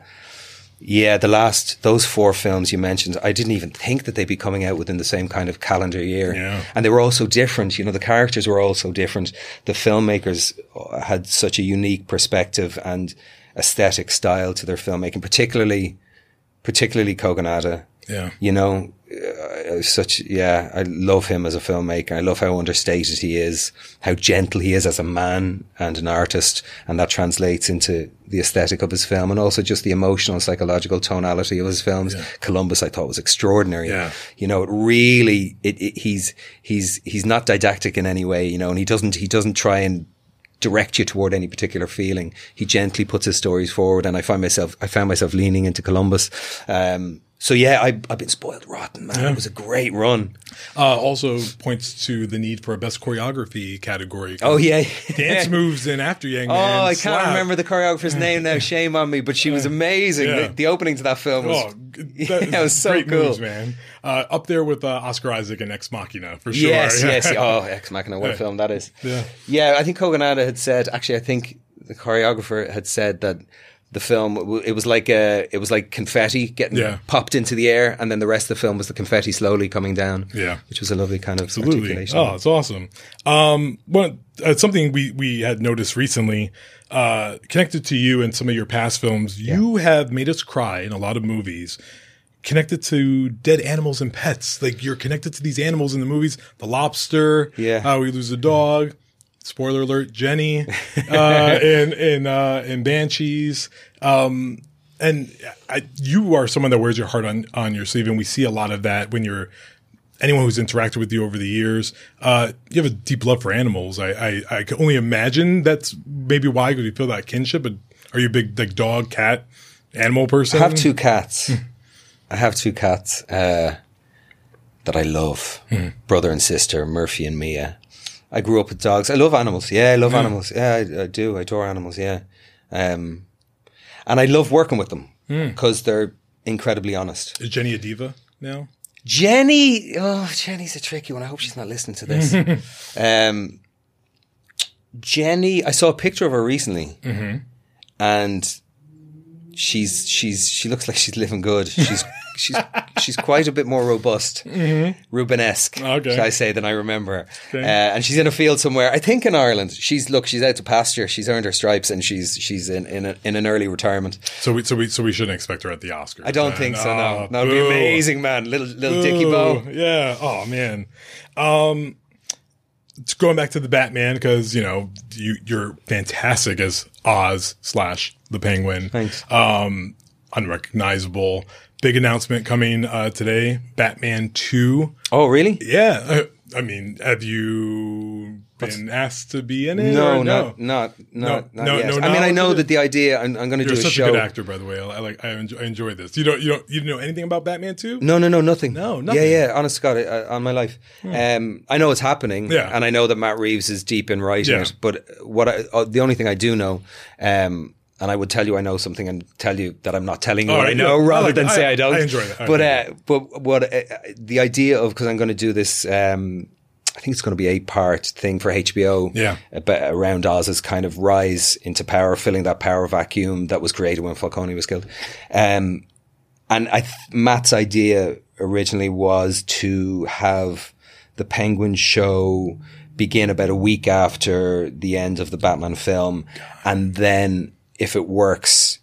yeah, the last, those four films you mentioned, I didn't even think that they'd be coming out within the same kind of calendar year. Yeah. And they were all so different. You know, the characters were all so different. The filmmakers had such a unique perspective and aesthetic style to their filmmaking, particularly, particularly Kogonada. Yeah. You know, uh, such, yeah, I love him as a filmmaker. I love how understated he is, how gentle he is as a man and an artist. And that translates into the aesthetic of his film and also just the emotional and psychological tonality of his films. Columbus, I thought was extraordinary. Yeah. You know, it really, it, it, he's, he's, he's not didactic in any way, you know, and he doesn't, he doesn't try and direct you toward any particular feeling. He gently puts his stories forward, and I find myself, I found myself leaning into Columbus. Um, so yeah, I, I've been spoiled rotten, man. It was a great run. Uh, also points to the need for a best choreography category. Oh yeah, [laughs] Dance moves in after Yang Oh, Man. I can't remember the choreographer's name now. [laughs] Shame on me, but she was amazing. Yeah. The, the opening to that film was, Oh, [laughs] g- yeah, was so cool. moves, man. Uh, up there with uh, Oscar Isaac and Ex Machina for sure. Yes, yes. Oh, Ex Machina, what a film that is. Yeah. Yeah, I think Kogonada had said, actually, I think the choreographer had said that the film, it was like a, it was like confetti getting Yeah. popped into the air, and then the rest of the film was the confetti slowly coming down. Yeah. Which was a lovely kind of Absolutely. articulation. Oh, it's awesome. Um, well, uh, something we, we had noticed recently, uh, connected to you and some of your past films, you have made us cry in a lot of movies connected to dead animals and pets. Like you're connected to these animals in the movies, the lobster, Yeah. how we lose a dog. Spoiler alert, Jenny, [laughs] uh, in, in, uh, in Banshees. Um, and I, you are someone that wears your heart on, on your sleeve. And we see a lot of that when you're, anyone who's interacted with you over the years, uh, you have a deep love for animals. I, I, I can only imagine that's maybe why, because you feel that kinship. But are you a big like dog, cat, animal person? I have two cats. I have two cats uh, that I love, brother and sister, Murphy and Mia. I grew up with dogs. I love animals. Yeah, I love animals. Yeah, I, I do. I adore animals. Yeah. Um, and I love working with them Hmm. because they're incredibly honest. Is Jenny a diva now? Jenny, oh, Jenny's a tricky one. I hope she's not listening to this. [laughs] um, Jenny, I saw a picture of her recently, Mm-hmm. and she's she's she looks like she's living good. She's [laughs] she's she's quite a bit more robust, Rubenesque, Mm-hmm. Okay. shall I say, than I remember. Uh, and she's in a field somewhere, I think in Ireland. She's look, she's out to pasture. She's earned her stripes, and she's she's in in, a, in an early retirement. So we so we so we shouldn't expect her at the Oscars. I don't man. think so. Oh, No, that would be amazing, man. Little little Dickie Boo. Bow. Yeah. Oh man. Um, it's going back to the Batman because you know you you're fantastic as Oz slash the Penguin. Thanks. Um, unrecognizable. Big announcement coming uh, today. Batman two. Oh, really? Yeah. Uh, I mean, have you been asked to be in it? No, or not not No, not, not no, yet. no I mean, I know that the idea. I'm, I'm going to do You're such a good actor, by the way. I like. I enjoy, I enjoy this. You don't. You don't. You know anything about Batman two? No, no, no, nothing. No, nothing. Yeah, yeah. Honest God, uh, on my life, um, I know it's happening, Yeah. and I know that Matt Reeves is deep in writing Yeah. it. But what I, uh, the only thing I do know, um, and I would tell you I know something and tell you that I'm not telling you All what I know, yeah. I rather like than say I- I, don't. I enjoy that. I but uh, but what uh, the idea of because I'm going to do this. Um, I think it's going to be a part thing for HBO. Yeah. About, around Oz's kind of rise into power, filling that power vacuum that was created when Falcone was killed. Um, and I th- Matt's idea originally was to have the Penguin show begin about a week after the end of the Batman film, and then if it works,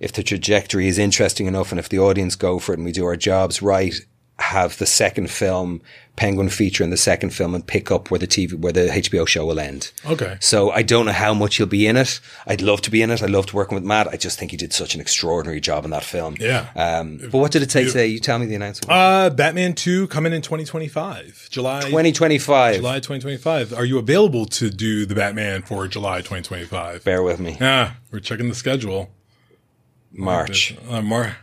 if the trajectory is interesting enough, and if the audience go for it, and we do our jobs right, have the second film Penguin feature in the second film and pick up where the TV where the HBO show will end. Okay. So I don't know how much he'll be in it. I'd love to be in it. I loved working with Matt. I just think he did such an extraordinary job in that film. Yeah. Um, but what did it take today? You tell me the announcement. Uh, Batman 2 coming in 2025. July 2025. July 2025. Are you available to do the Batman for July 2025? Bear with me. Yeah, we're checking the schedule. March. Uh, Mar-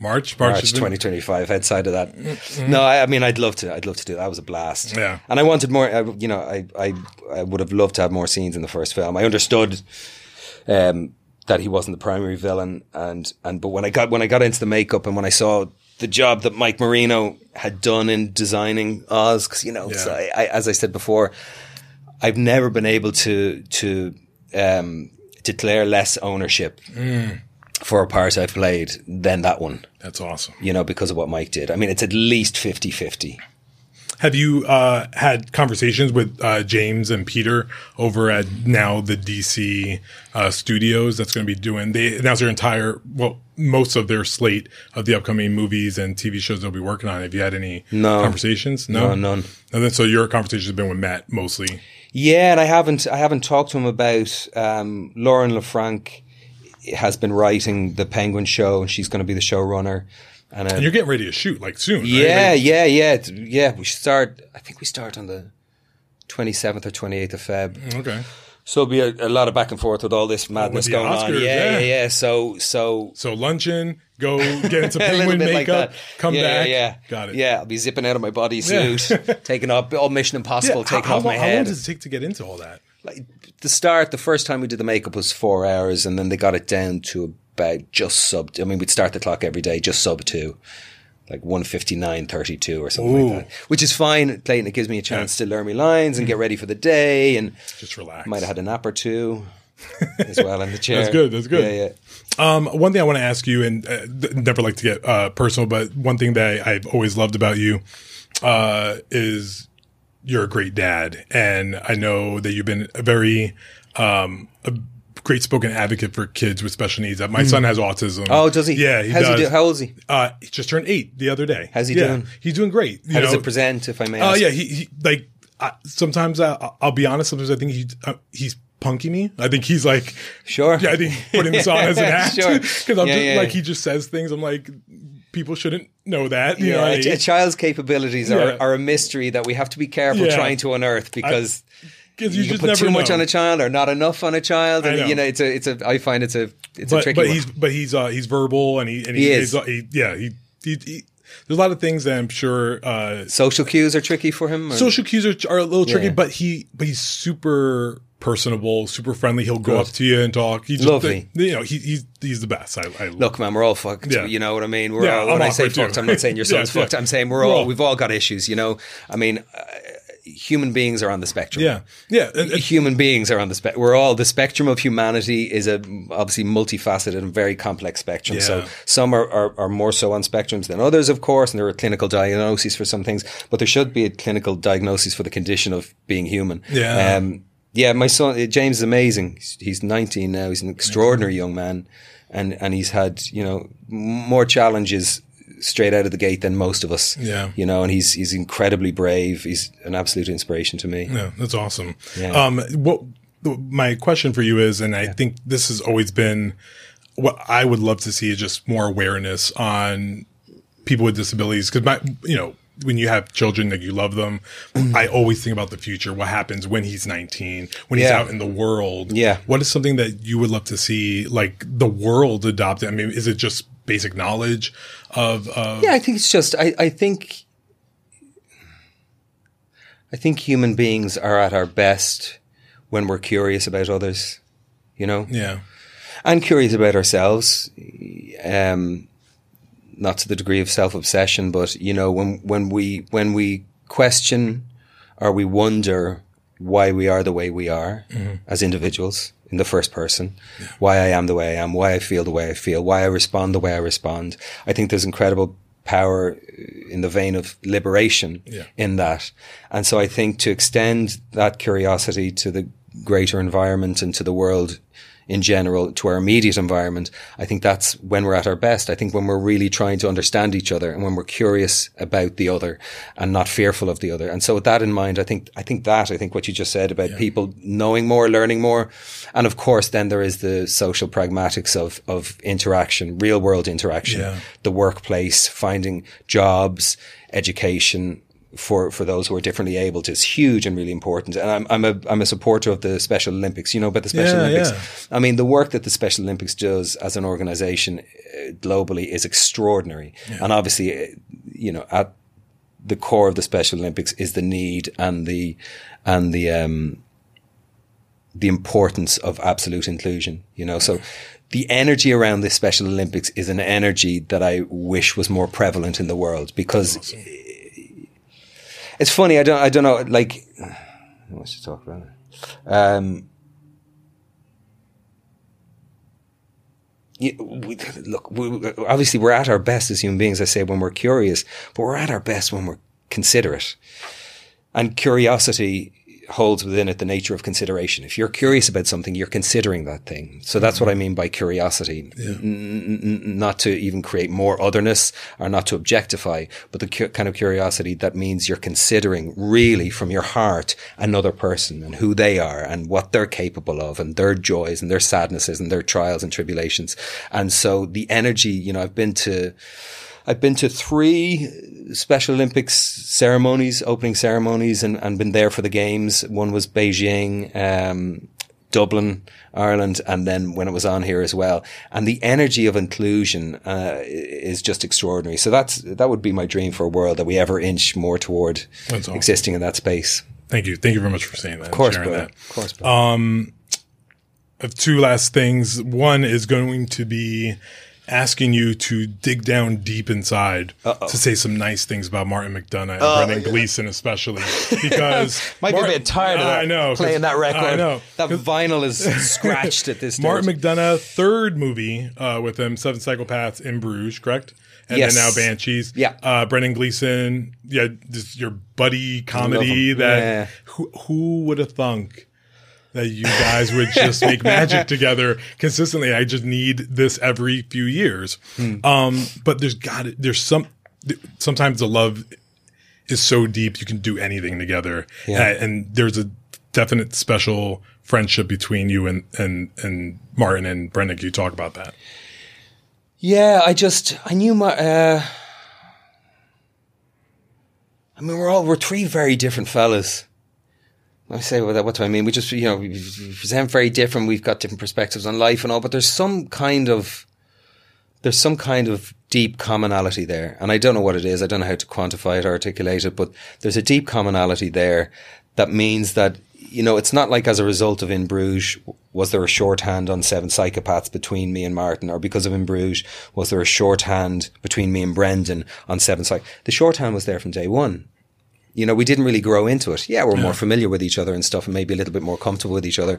March. March. March 2025. Outside of that, no. I, I mean, I'd love to. I'd love to do that. That was a blast. Yeah. And I wanted more. I, you know, I, I I would have loved to have more scenes in the first film. I understood um, that he wasn't the primary villain, and and but when I got when I got into the makeup and when I saw the job that Mike Marino had done in designing Oz, because you know, so I, I, as I said before, I've never been able to to um, declare less ownership for a part I've played than that one. That's awesome. You know, because of what Mike did. I mean, it's at least 50-50. Have you uh, had conversations with uh, James and Peter over at now the DC uh, studios that's going to be doing? They announced their entire, well, most of their slate of the upcoming movies and TV shows they'll be working on. Have you had any No. conversations? No, none. And then so your conversations have been with Matt mostly. Yeah, and I haven't I haven't talked to him about um, Lauren LaFranc has been writing the Penguin show and she's going to be the showrunner. And, uh, And you're getting ready to shoot like soon. right? yeah, Like- yeah, yeah, it's- yeah. We start. I think we start on the twenty seventh or twenty eighth of Feb. Okay. So it'll be a, a lot of back and forth with all this madness the going on. Oscars, Yeah, yeah. yeah, yeah. So, so So luncheon, go get into [laughs] penguin bit like makeup, come yeah, back. Yeah, yeah. Got it. Yeah, I'll be zipping out of my body bodysuit, taking off all Mission Impossible, [laughs] Yeah, how- taking how, off my long, How long does it take to get into all that? like the start, the first time we did the makeup was four hours, and then they got it down to about just sub. I mean, we'd start the clock every day, just sub two, like one fifty nine thirty two or something like that, which is fine, Clayton. It gives me a chance to learn my lines and get ready for the day, and Just relax. might have had a nap or two [laughs] as well in the chair. That's good, that's good. Yeah, yeah. Um, one thing I want to ask you, and uh, never like to get uh, personal, but one thing that I, I've always loved about you uh, is you're a great dad, and I know that you've been a very um, a great spoken advocate for kids with special needs. Uh, My son has autism. Oh, does he? Yeah, he How's does. he do? How old is he? Uh, he just turned eight the other day. How's he Yeah, doing? He's doing great. You How does it present, if I may Oh ask? yeah, he, he like I, sometimes I, I'll be honest. Sometimes I think he uh, he's punky me. I think he's like Sure. Yeah, I think putting this on as an [laughs] act Sure. because I'm Yeah, just yeah. like he just says things. I'm like people shouldn't know that. You Yeah, know, a, a child's capabilities Yeah. are, are a mystery that we have to be careful Yeah. trying to unearth because 'Cause you, you can put too much on a child or not enough on a child, and know. you know it's a it's a. I find it's a it's a but tricky but one. he's but he's uh, he's verbal and he and he, He is he, yeah he, he, he there's a lot of things that I'm sure uh, Social cues are tricky for him. or- social cues are, are a little tricky, Yeah. but he but he's super personable, super friendly. He'll go Good. up to you and talk. He's just, Lovely. You know, he, he's he's the best. I, I Look, man, we're all fucked. Yeah. You know what I mean? We're Yeah, all, I'm when I say too. fucked, I'm not saying your [laughs] son's Yeah, fucked. yeah. I'm saying we're We're all, all- we've all got issues. You know, I mean, uh, human beings are on the spectrum. yeah, yeah. and- human beings are on the spectrum. We're all the spectrum of humanity is a obviously multifaceted and very complex spectrum. So some are, are, are more so on spectrums than others, of course, and there are clinical diagnoses for some things, but there should be a clinical diagnosis for the condition of being human. Yeah. Um, yeah, my son uh, James is amazing. He's, he's 19 now. He's an extraordinary young man, and and he's had you know more challenges straight out of the gate than most of us. Yeah. you know, and he's he's incredibly brave. He's an absolute inspiration to me. Yeah, that's awesome. Yeah. Um, what my question for you is, and I think this has always been what I would love to see is just more awareness on people with disabilities. Because my, you know, when you have children that you love them, Mm-hmm. I always think about the future. What happens when he's 19, when he's out in the world? Yeah. What is something that you would love to see, like the world adopt? I mean, is it just basic knowledge of? of Yeah, I think it's just I, I think I think human beings are at our best when we're curious about others, you know, yeah, and curious about ourselves. Um, not to the degree of self obsession, but you know, when when we when we question or we wonder why we are the way we are mm-hmm. as individuals in the first person, why I am the way I am, why I feel the way I feel, why I respond the way I respond. I think there's incredible power in the vein of liberation Yeah. in that. And so I think to extend that curiosity to the greater environment and to the world in general, to our immediate environment, I think that's when we're at our best. I think when we're really trying to understand each other and when we're curious about the other and not fearful of the other. And so with that in mind, I think, I think that, I think what you just said about people knowing more, learning more. And of course, then there is the social pragmatics of, of interaction, real world interaction, Yeah. the workplace, finding jobs, education, for, for those who are differently abled is huge and really important. And I'm, I'm a, I'm a supporter of the Special Olympics. You know about the Special Yeah, Olympics? yeah. I mean, the work that the Special Olympics does as an organization uh, globally is extraordinary. And obviously, uh, you know, at the core of the Special Olympics is the need and the, and the, um, the importance of absolute inclusion, you know, so the energy around the Special Olympics is an energy that I wish was more prevalent in the world because it's funny. I don't, I don't know, like, what should talk about? Um, you, we, look, we, obviously we're at our best as human beings, I say, when we're curious, but we're at our best when we're considerate. And curiosity holds within it the nature of consideration. If you're curious about something, you're considering that thing. So that's what I mean by curiosity. N- n- not to even create more otherness or not to objectify, but the cu- kind of curiosity that means you're considering really from your heart another person and who they are and what they're capable of and their joys and their sadnesses and their trials and tribulations. And so the energy, you know, I've been to, I've been to three Special Olympics ceremonies, opening ceremonies, and, and been there for the games. One was Beijing, um, Dublin, Ireland, and then when it was on here as well. And the energy of inclusion uh, is just extraordinary. So that's that would be my dream for a world that we ever inch more toward awesome. existing in that space. thank you, thank you very much for saying that. Of course, sharing that. Of course, have two last things. One is going to be asking you to dig down deep inside to say some nice things about Martin McDonagh and Brendan Gleeson, especially because [laughs] Might Mar- be a bit tired of that. I know playing that record. I know that vinyl is [laughs] scratched at this stage. Martin McDonagh, third movie uh, with him, Seven Psychopaths in Bruges, correct? And Yes. then now Banshees. Yeah. Uh, Brendan Gleeson, yeah, this, your buddy comedy that Yeah. who, who would have thunk that you guys would just [laughs] make magic together consistently? I just need this every few years. Hmm. Um, but there's got there's some sometimes the love is so deep you can do anything together, Yeah. Uh, and there's a definite special friendship between you and and and Martin and Brendan. Can you talk about that? Yeah, I just I knew my. Uh, I mean, we're all we're three very different fellas. I say what, what do I mean? We just you know we, we present very different. We've got different perspectives on life and all, but there's some kind of there's some kind of deep commonality there, and I don't know what it is. I don't know how to quantify it or articulate it, but there's a deep commonality there that means that you know, it's not like as a result of In Bruges, was there a shorthand on Seven Psychopaths between me and Martin, or because of In Bruges, was there a shorthand between me and Brendan on Seven Psych? The shorthand was there from day one. You know, we didn't really grow into it. Yeah, we're more familiar with each other and stuff, and maybe a little bit more comfortable with each other,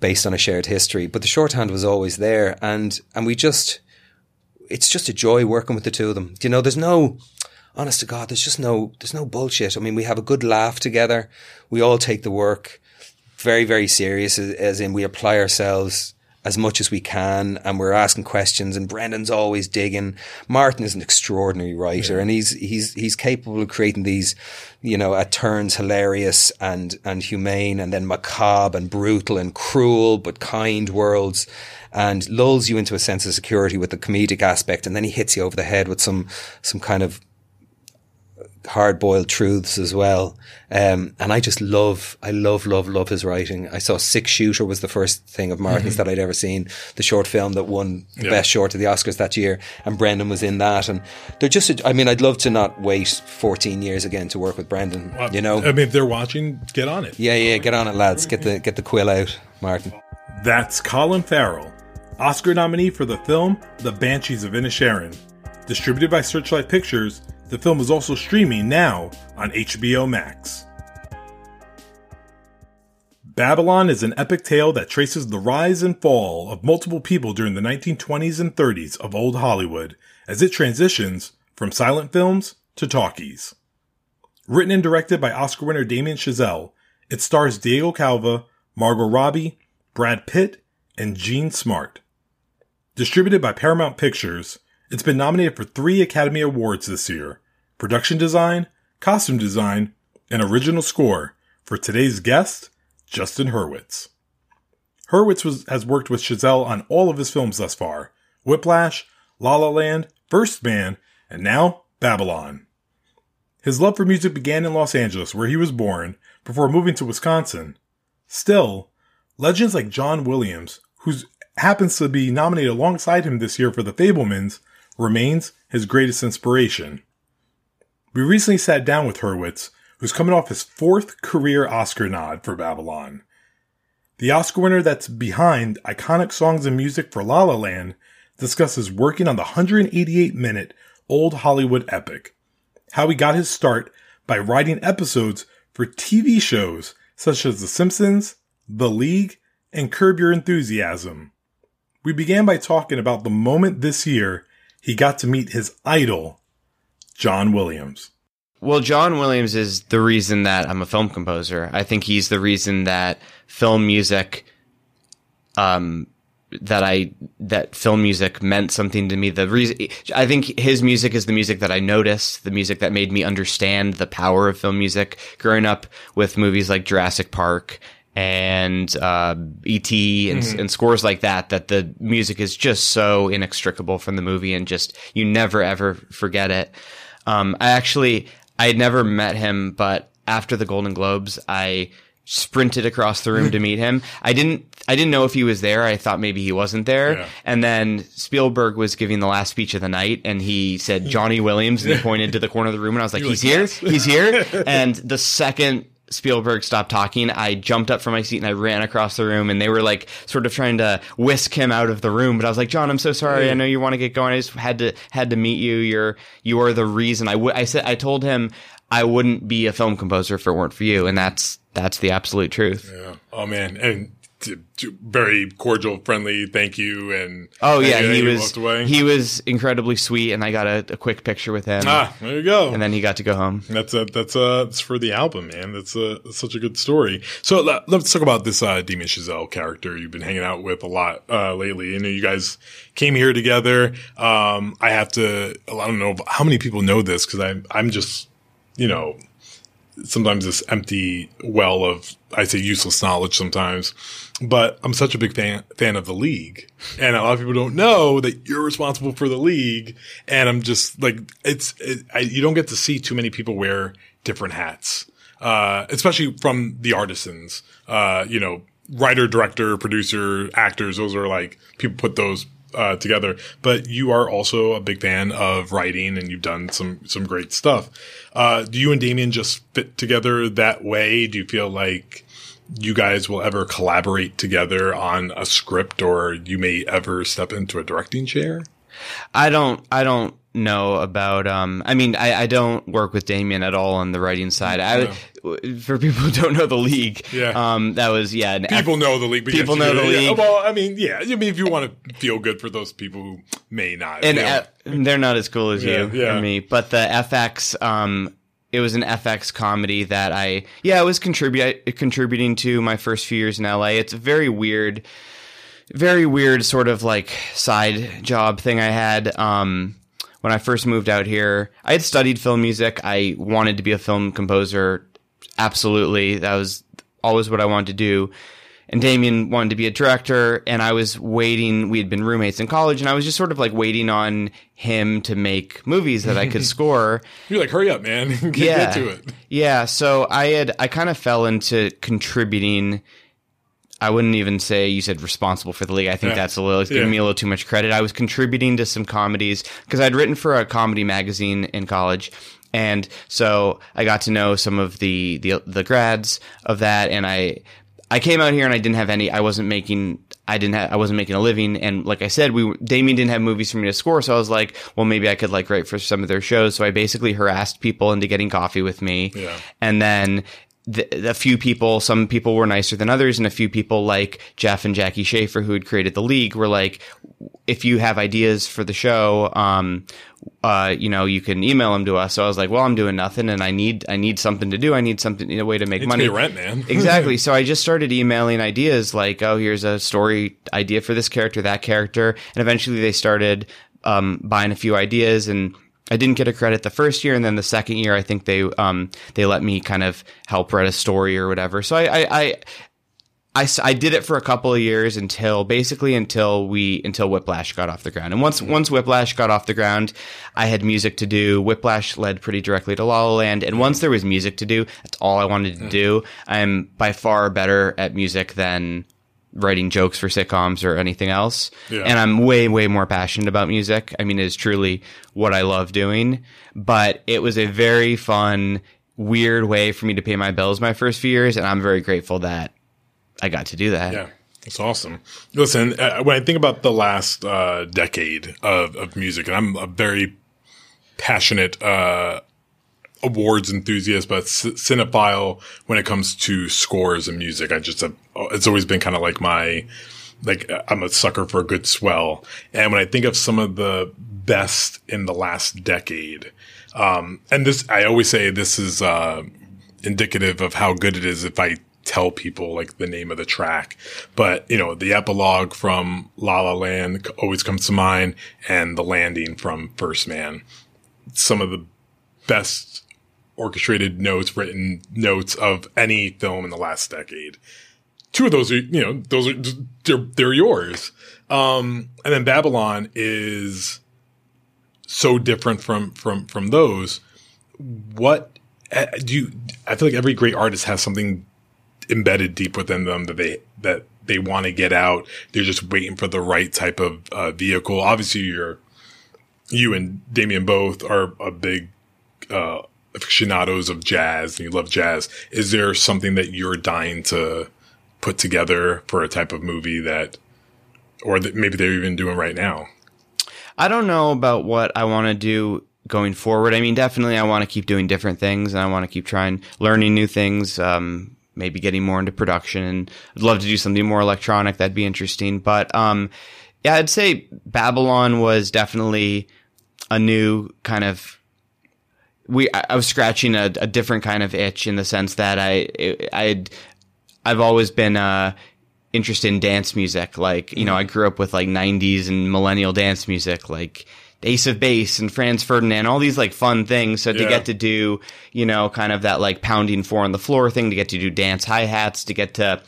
based on a shared history. But the shorthand was always there, and and we just, it's just a joy working with the two of them. You know, there's no honest to God, there's just no, there's no bullshit. I mean, we have a good laugh together. We all take the work very, very serious, as in we apply ourselves as much as we can and we're asking questions and Brendan's always digging. Martin is an extraordinary writer yeah. and he's, he's, he's capable of creating these, you know, at turns hilarious and, and humane and then macabre and brutal and cruel but kind worlds and lulls you into a sense of security with the comedic aspect and then he hits you over the head with some, some kind of hard boiled truths as well. Um, and I just love, I love, love, love his writing. I saw Six Shooter was the first thing of Martin's mm-hmm. that I'd ever seen, the short film that won the yeah. best short of the Oscars that year. And Brendan was in that. And they're just, I mean, I'd love to not wait 14 years again to work with Brendan, well, you know? I mean, if they're watching, get on it. Yeah, yeah, get on it, lads. Get the, get the quill out, Martin. That's Colin Farrell, Oscar nominee for the film The Banshees of Inisherin, distributed by Searchlight Pictures the film is also streaming now on HBO Max. Babylon is an epic tale that traces the rise and fall of multiple people during the 1920s and 30s of old Hollywood as it transitions from silent films to talkies. Written and directed by Oscar winner Damien Chazelle, it stars Diego Calva, Margot Robbie, Brad Pitt, and Jean Smart. Distributed by Paramount Pictures, it's been nominated for three Academy Awards this year production design, costume design, and original score for today's guest, Justin Hurwitz. Hurwitz was, has worked with Chazelle on all of his films thus far Whiplash, La La Land, First Man, and now Babylon. His love for music began in Los Angeles, where he was born, before moving to Wisconsin. Still, legends like John Williams, who happens to be nominated alongside him this year for The Fabelmans, remains his greatest inspiration. We recently sat down with Hurwitz, who's coming off his fourth career Oscar nod for Babylon. The Oscar winner that's behind iconic songs and music for La La Land discusses working on the 188 minute old Hollywood epic, how he got his start by writing episodes for TV shows such as The Simpsons, The League, and Curb Your Enthusiasm. We began by talking about the moment this year he got to meet his idol, John Williams. Well, John Williams is the reason that I'm a film composer. I think he's the reason that film music, um, that I that film music meant something to me. The reason I think his music is the music that I noticed, the music that made me understand the power of film music. Growing up with movies like Jurassic Park and uh, ET and, mm-hmm. and, scores like that, that the music is just so inextricable from the movie and just you never ever forget it. Um, I actually, I had never met him, but after the Golden Globes, I sprinted across the room to [laughs] meet him. I didn't, I didn't know if he was there. I thought maybe he wasn't there. Yeah. And then Spielberg was giving the last speech of the night and he said Johnny Williams and he pointed to the corner of the room and I was like, he's here, he's [laughs] here. And the second Spielberg stopped talking, I jumped up from my seat and I ran across the room and they were like sort of trying to whisk him out of the room. But I was like, John, I'm so sorry. I know you want to get going. I just had to, had to meet you. You're, you are the reason I would, I said, I told him I wouldn't be a film composer if it weren't for you. And that's, that's the absolute truth. Yeah. Oh man. And to, to very cordial, friendly thank you. And oh yeah, he was he was incredibly sweet, and I got a, a, quick picture with him. Ah, there you go. And then he got to go home. That's a, that's a, that's for the album, man. That's a that's such a good story. So let, us talk about this uh, Damien Chazelle character you've been hanging out with a lot uh, lately. You know, you guys came here together. Um, I have to. I don't know how many people know this because I'm I'm just you know sometimes this empty well of I say useless knowledge sometimes. But I'm such a big fan fan of the league, and a lot of people don't know that you're responsible for the league. And I'm just like, it's it, I, you don't get to see too many people wear different hats, uh, especially from the artisans. Uh, you know, writer, director, producer, actors. Those are like people put those uh, together. But you are also a big fan of writing, and you've done some some great stuff. Uh, do you and Damien just fit together that way? Do you feel like you guys will ever collaborate together on a script or you may ever step into a directing chair? I don't. I don't know about. Um, I mean, I, I don't work with Damien at all on the writing side. I, for people who don't know the league, Yeah. um, that was yeah. People F- know the league. People know the yeah, league. Well, I mean, yeah. I mean, if you want to feel good for those people who may not, and you know. uh, they're not as cool as Yeah, you yeah. or me. But the FX, um, it was an FX comedy that I, yeah, I was contribute contributing to my first few years in LA. It's a very weird, very weird sort of like side job thing I had. Um, when I first moved out here, I had studied film music. I wanted to be a film composer. Absolutely. That was always what I wanted to do. And Damien wanted to be a director, and I was waiting. We had been roommates in college, and I was just sort of like waiting on him to make movies that I could [laughs] score. You're like, hurry up, man. [laughs] get, yeah. get to it. Yeah. So I had, I kind of fell into contributing. I wouldn't even say you said responsible for the league. I think Yeah. that's a little, it's giving Yeah. me a little too much credit. I was contributing to some comedies because I'd written for a comedy magazine in college. And so I got to know some of the, the, the grads of that. And I, I came out here and I didn't have any, I wasn't making, I didn't have, I wasn't making a living. And like I said, we, Damien didn't have movies for me to score. So I was like, well, maybe I could like write for some of their shows. So I basically harassed people into getting coffee with me. Yeah. And then the, a few people, some people were nicer than others, and a few people like Jeff and Jackie Schaffer, who had created the league, were like, if you have ideas for the show, um, uh, you know, you can email them to us. So I was like, well, I'm doing nothing, and I need, I need something to do. I need something, a way to make Need to money. rent, man. [laughs] exactly. So I just started emailing ideas like, oh, here's a story idea for this character, that character, and eventually they started um, buying a few ideas and. I didn't get a credit the first year, and then the second year, I think they um, they let me kind of help write a story or whatever. So i i i did it for a couple of years until basically until we until Whiplash got off the ground. And once once Whiplash got off the ground, I had music to do. Whiplash led pretty directly to La La Land, and once there was music to do, that's all I wanted to do. I'm by far better at music than writing jokes for sitcoms or anything else. Yeah. And I'm way, way more passionate about music. I mean, it is truly what I love doing, but it was a very fun, weird way for me to pay my bills my first few years. And I'm very grateful that I got to do that. Yeah, that's awesome. Listen, uh, when I think about the last uh, decade of, of music, and I'm a very passionate uh, awards enthusiast, but c- cinephile when it comes to scores and music. I just have, it's always been kind of like my like I'm a sucker for a good swell. And when I think of some of the best in the last decade, um, and this I always say this is uh, indicative of how good it is if I tell people like the name of the track. But you know, the epilogue from La La Land always comes to mind, and the landing from First Man. Some of the best orchestrated notes, written notes of any film in the last decade. Two of those are, you know, those are they're, they're yours. Um, and then Babylon is so different from from from those. What uh, do you? I feel like every great artist has something embedded deep within them that they that they want to get out. They're just waiting for the right type of uh, vehicle. Obviously, you're you and Damien both are a big uh, aficionados of jazz, and you love jazz. Is there something that you're dying to put together for a type of movie that, or that maybe they're even doing right now? I don't know about what I want to do going forward. I mean, definitely I want to keep doing different things and I want to keep trying learning new things. Um, maybe getting more into production and I'd love to do something more electronic. That'd be interesting. But, um, yeah, I'd say Babylon was definitely a new kind of we I I was scratching a, a different kind of itch in the sense that I I'd I've always been uh interested in dance music. Like you know, I grew up with like '90s and millennial dance music, like Ace of Base and Franz Ferdinand, all these like fun things. So to Yeah. get to do you know kind of that like pounding four on the floor thing, to get to do dance hi hats, to get to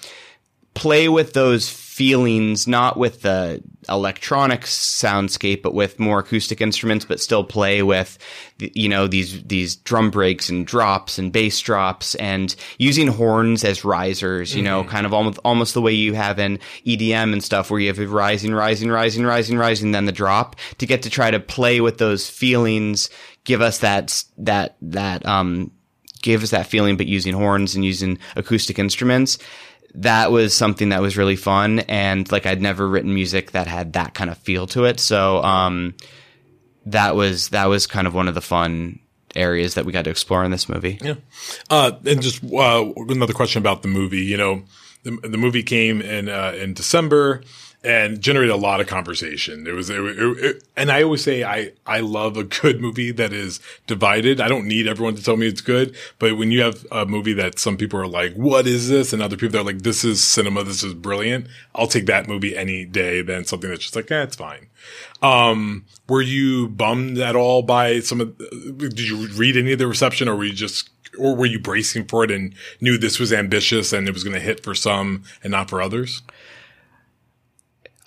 play with those feelings, not with the electronic soundscape, but with more acoustic instruments, but still play with, you know, these, these drum breaks and drops and bass drops and using horns as risers, you know, kind of almost, almost the way you have in EDM and stuff where you have a rising, rising, rising, rising, rising, then the drop to get to try to play with those feelings, give us that, that, that, um, give us that feeling, but using horns and using acoustic instruments. That was something that was really fun and like I'd never written music that had that kind of feel to it. So um that was that was kind of one of the fun areas that we got to explore in this movie. Yeah. Uh, and just uh, another question about the movie. You know, the, the movie came in uh, in December and generated a lot of conversation. It was, it, it, it, and I always say I I love a good movie that is divided. I don't need everyone to tell me it's good, but when you have a movie that some people are like, "What is this?" and other people are like, "This is cinema. This is brilliant," I'll take that movie any day than something that's just like, "Eh, it's fine." Um, were you bummed at all by some of? Did you read any of the reception, or were you just, or were you bracing for it and knew this was ambitious and it was going to hit for some and not for others?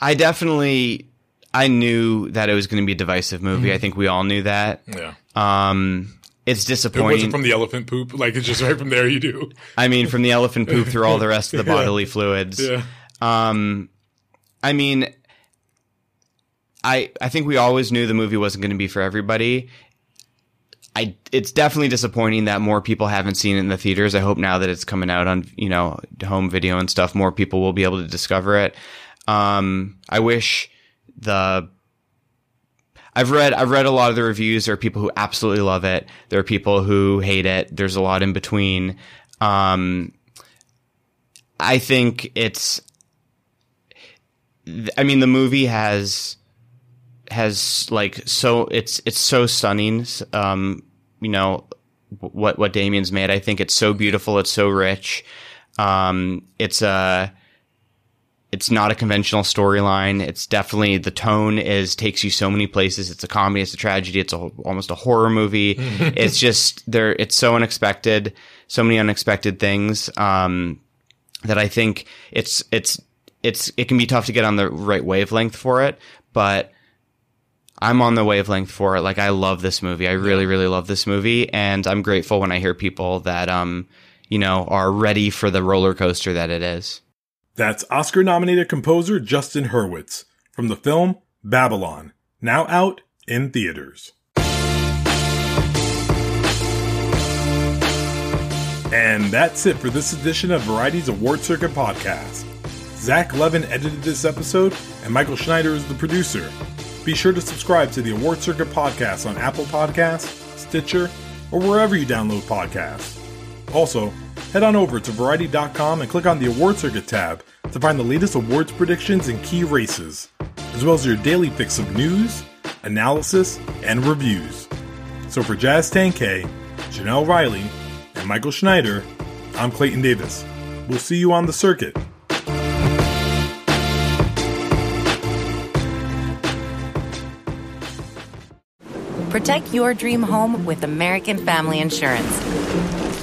I definitely, I knew that it was going to be a divisive movie. Mhm. I think we all knew that. Yeah. Um, it's It disappointing. wasn't from the elephant poop. Like it's just right from there. You do. I mean, from the elephant poop through all the rest of the [laughs] Yeah. bodily fluids. Yeah. Um, I mean, I I think we always knew the movie wasn't going to be for everybody. I it's definitely disappointing that more people haven't seen it in the theaters. I hope now that it's coming out on you know home video and stuff, more people will be able to discover it. Um, I wish the I've read I've read a lot of the reviews. There are people who absolutely love it. There are people who hate it. There's a lot in between. Um, I think it's. I mean, the movie has has like so it's it's so stunning. Um, you know what what Damien's made. I think it's so beautiful. It's so rich. Um, it's a it's not a conventional storyline. It's definitely the tone is takes you so many places. It's a comedy, it's a tragedy, it's a, almost a horror movie. [laughs] it's just there. It's so unexpected, so many unexpected things um, that I think it's it's it's it can be tough to get on the right wavelength for it, but. I'm on the wavelength for it. Like I love this movie. I really, really love this movie, and I'm grateful when I hear people that um, you know, are ready for the roller coaster that it is. That's Oscar nominated composer Justin Hurwitz from the film Babylon, now out in theaters. And that's it for this edition of Variety's Award Circuit podcast. Zach Levin edited this episode, and Michael Schneider is the producer. Be sure to subscribe to the Award Circuit podcast on Apple Podcasts, Stitcher, or wherever you download podcasts. Also, head on over to Variety.com and click on the Award Circuit tab to find the latest awards predictions and key races, as well as your daily fix of news, analysis, and reviews. So for Jazz Tangcay, Jenelle Riley, and Michael Schneider, I'm Clayton Davis. We'll see you on the circuit. Protect your dream home with American Family Insurance.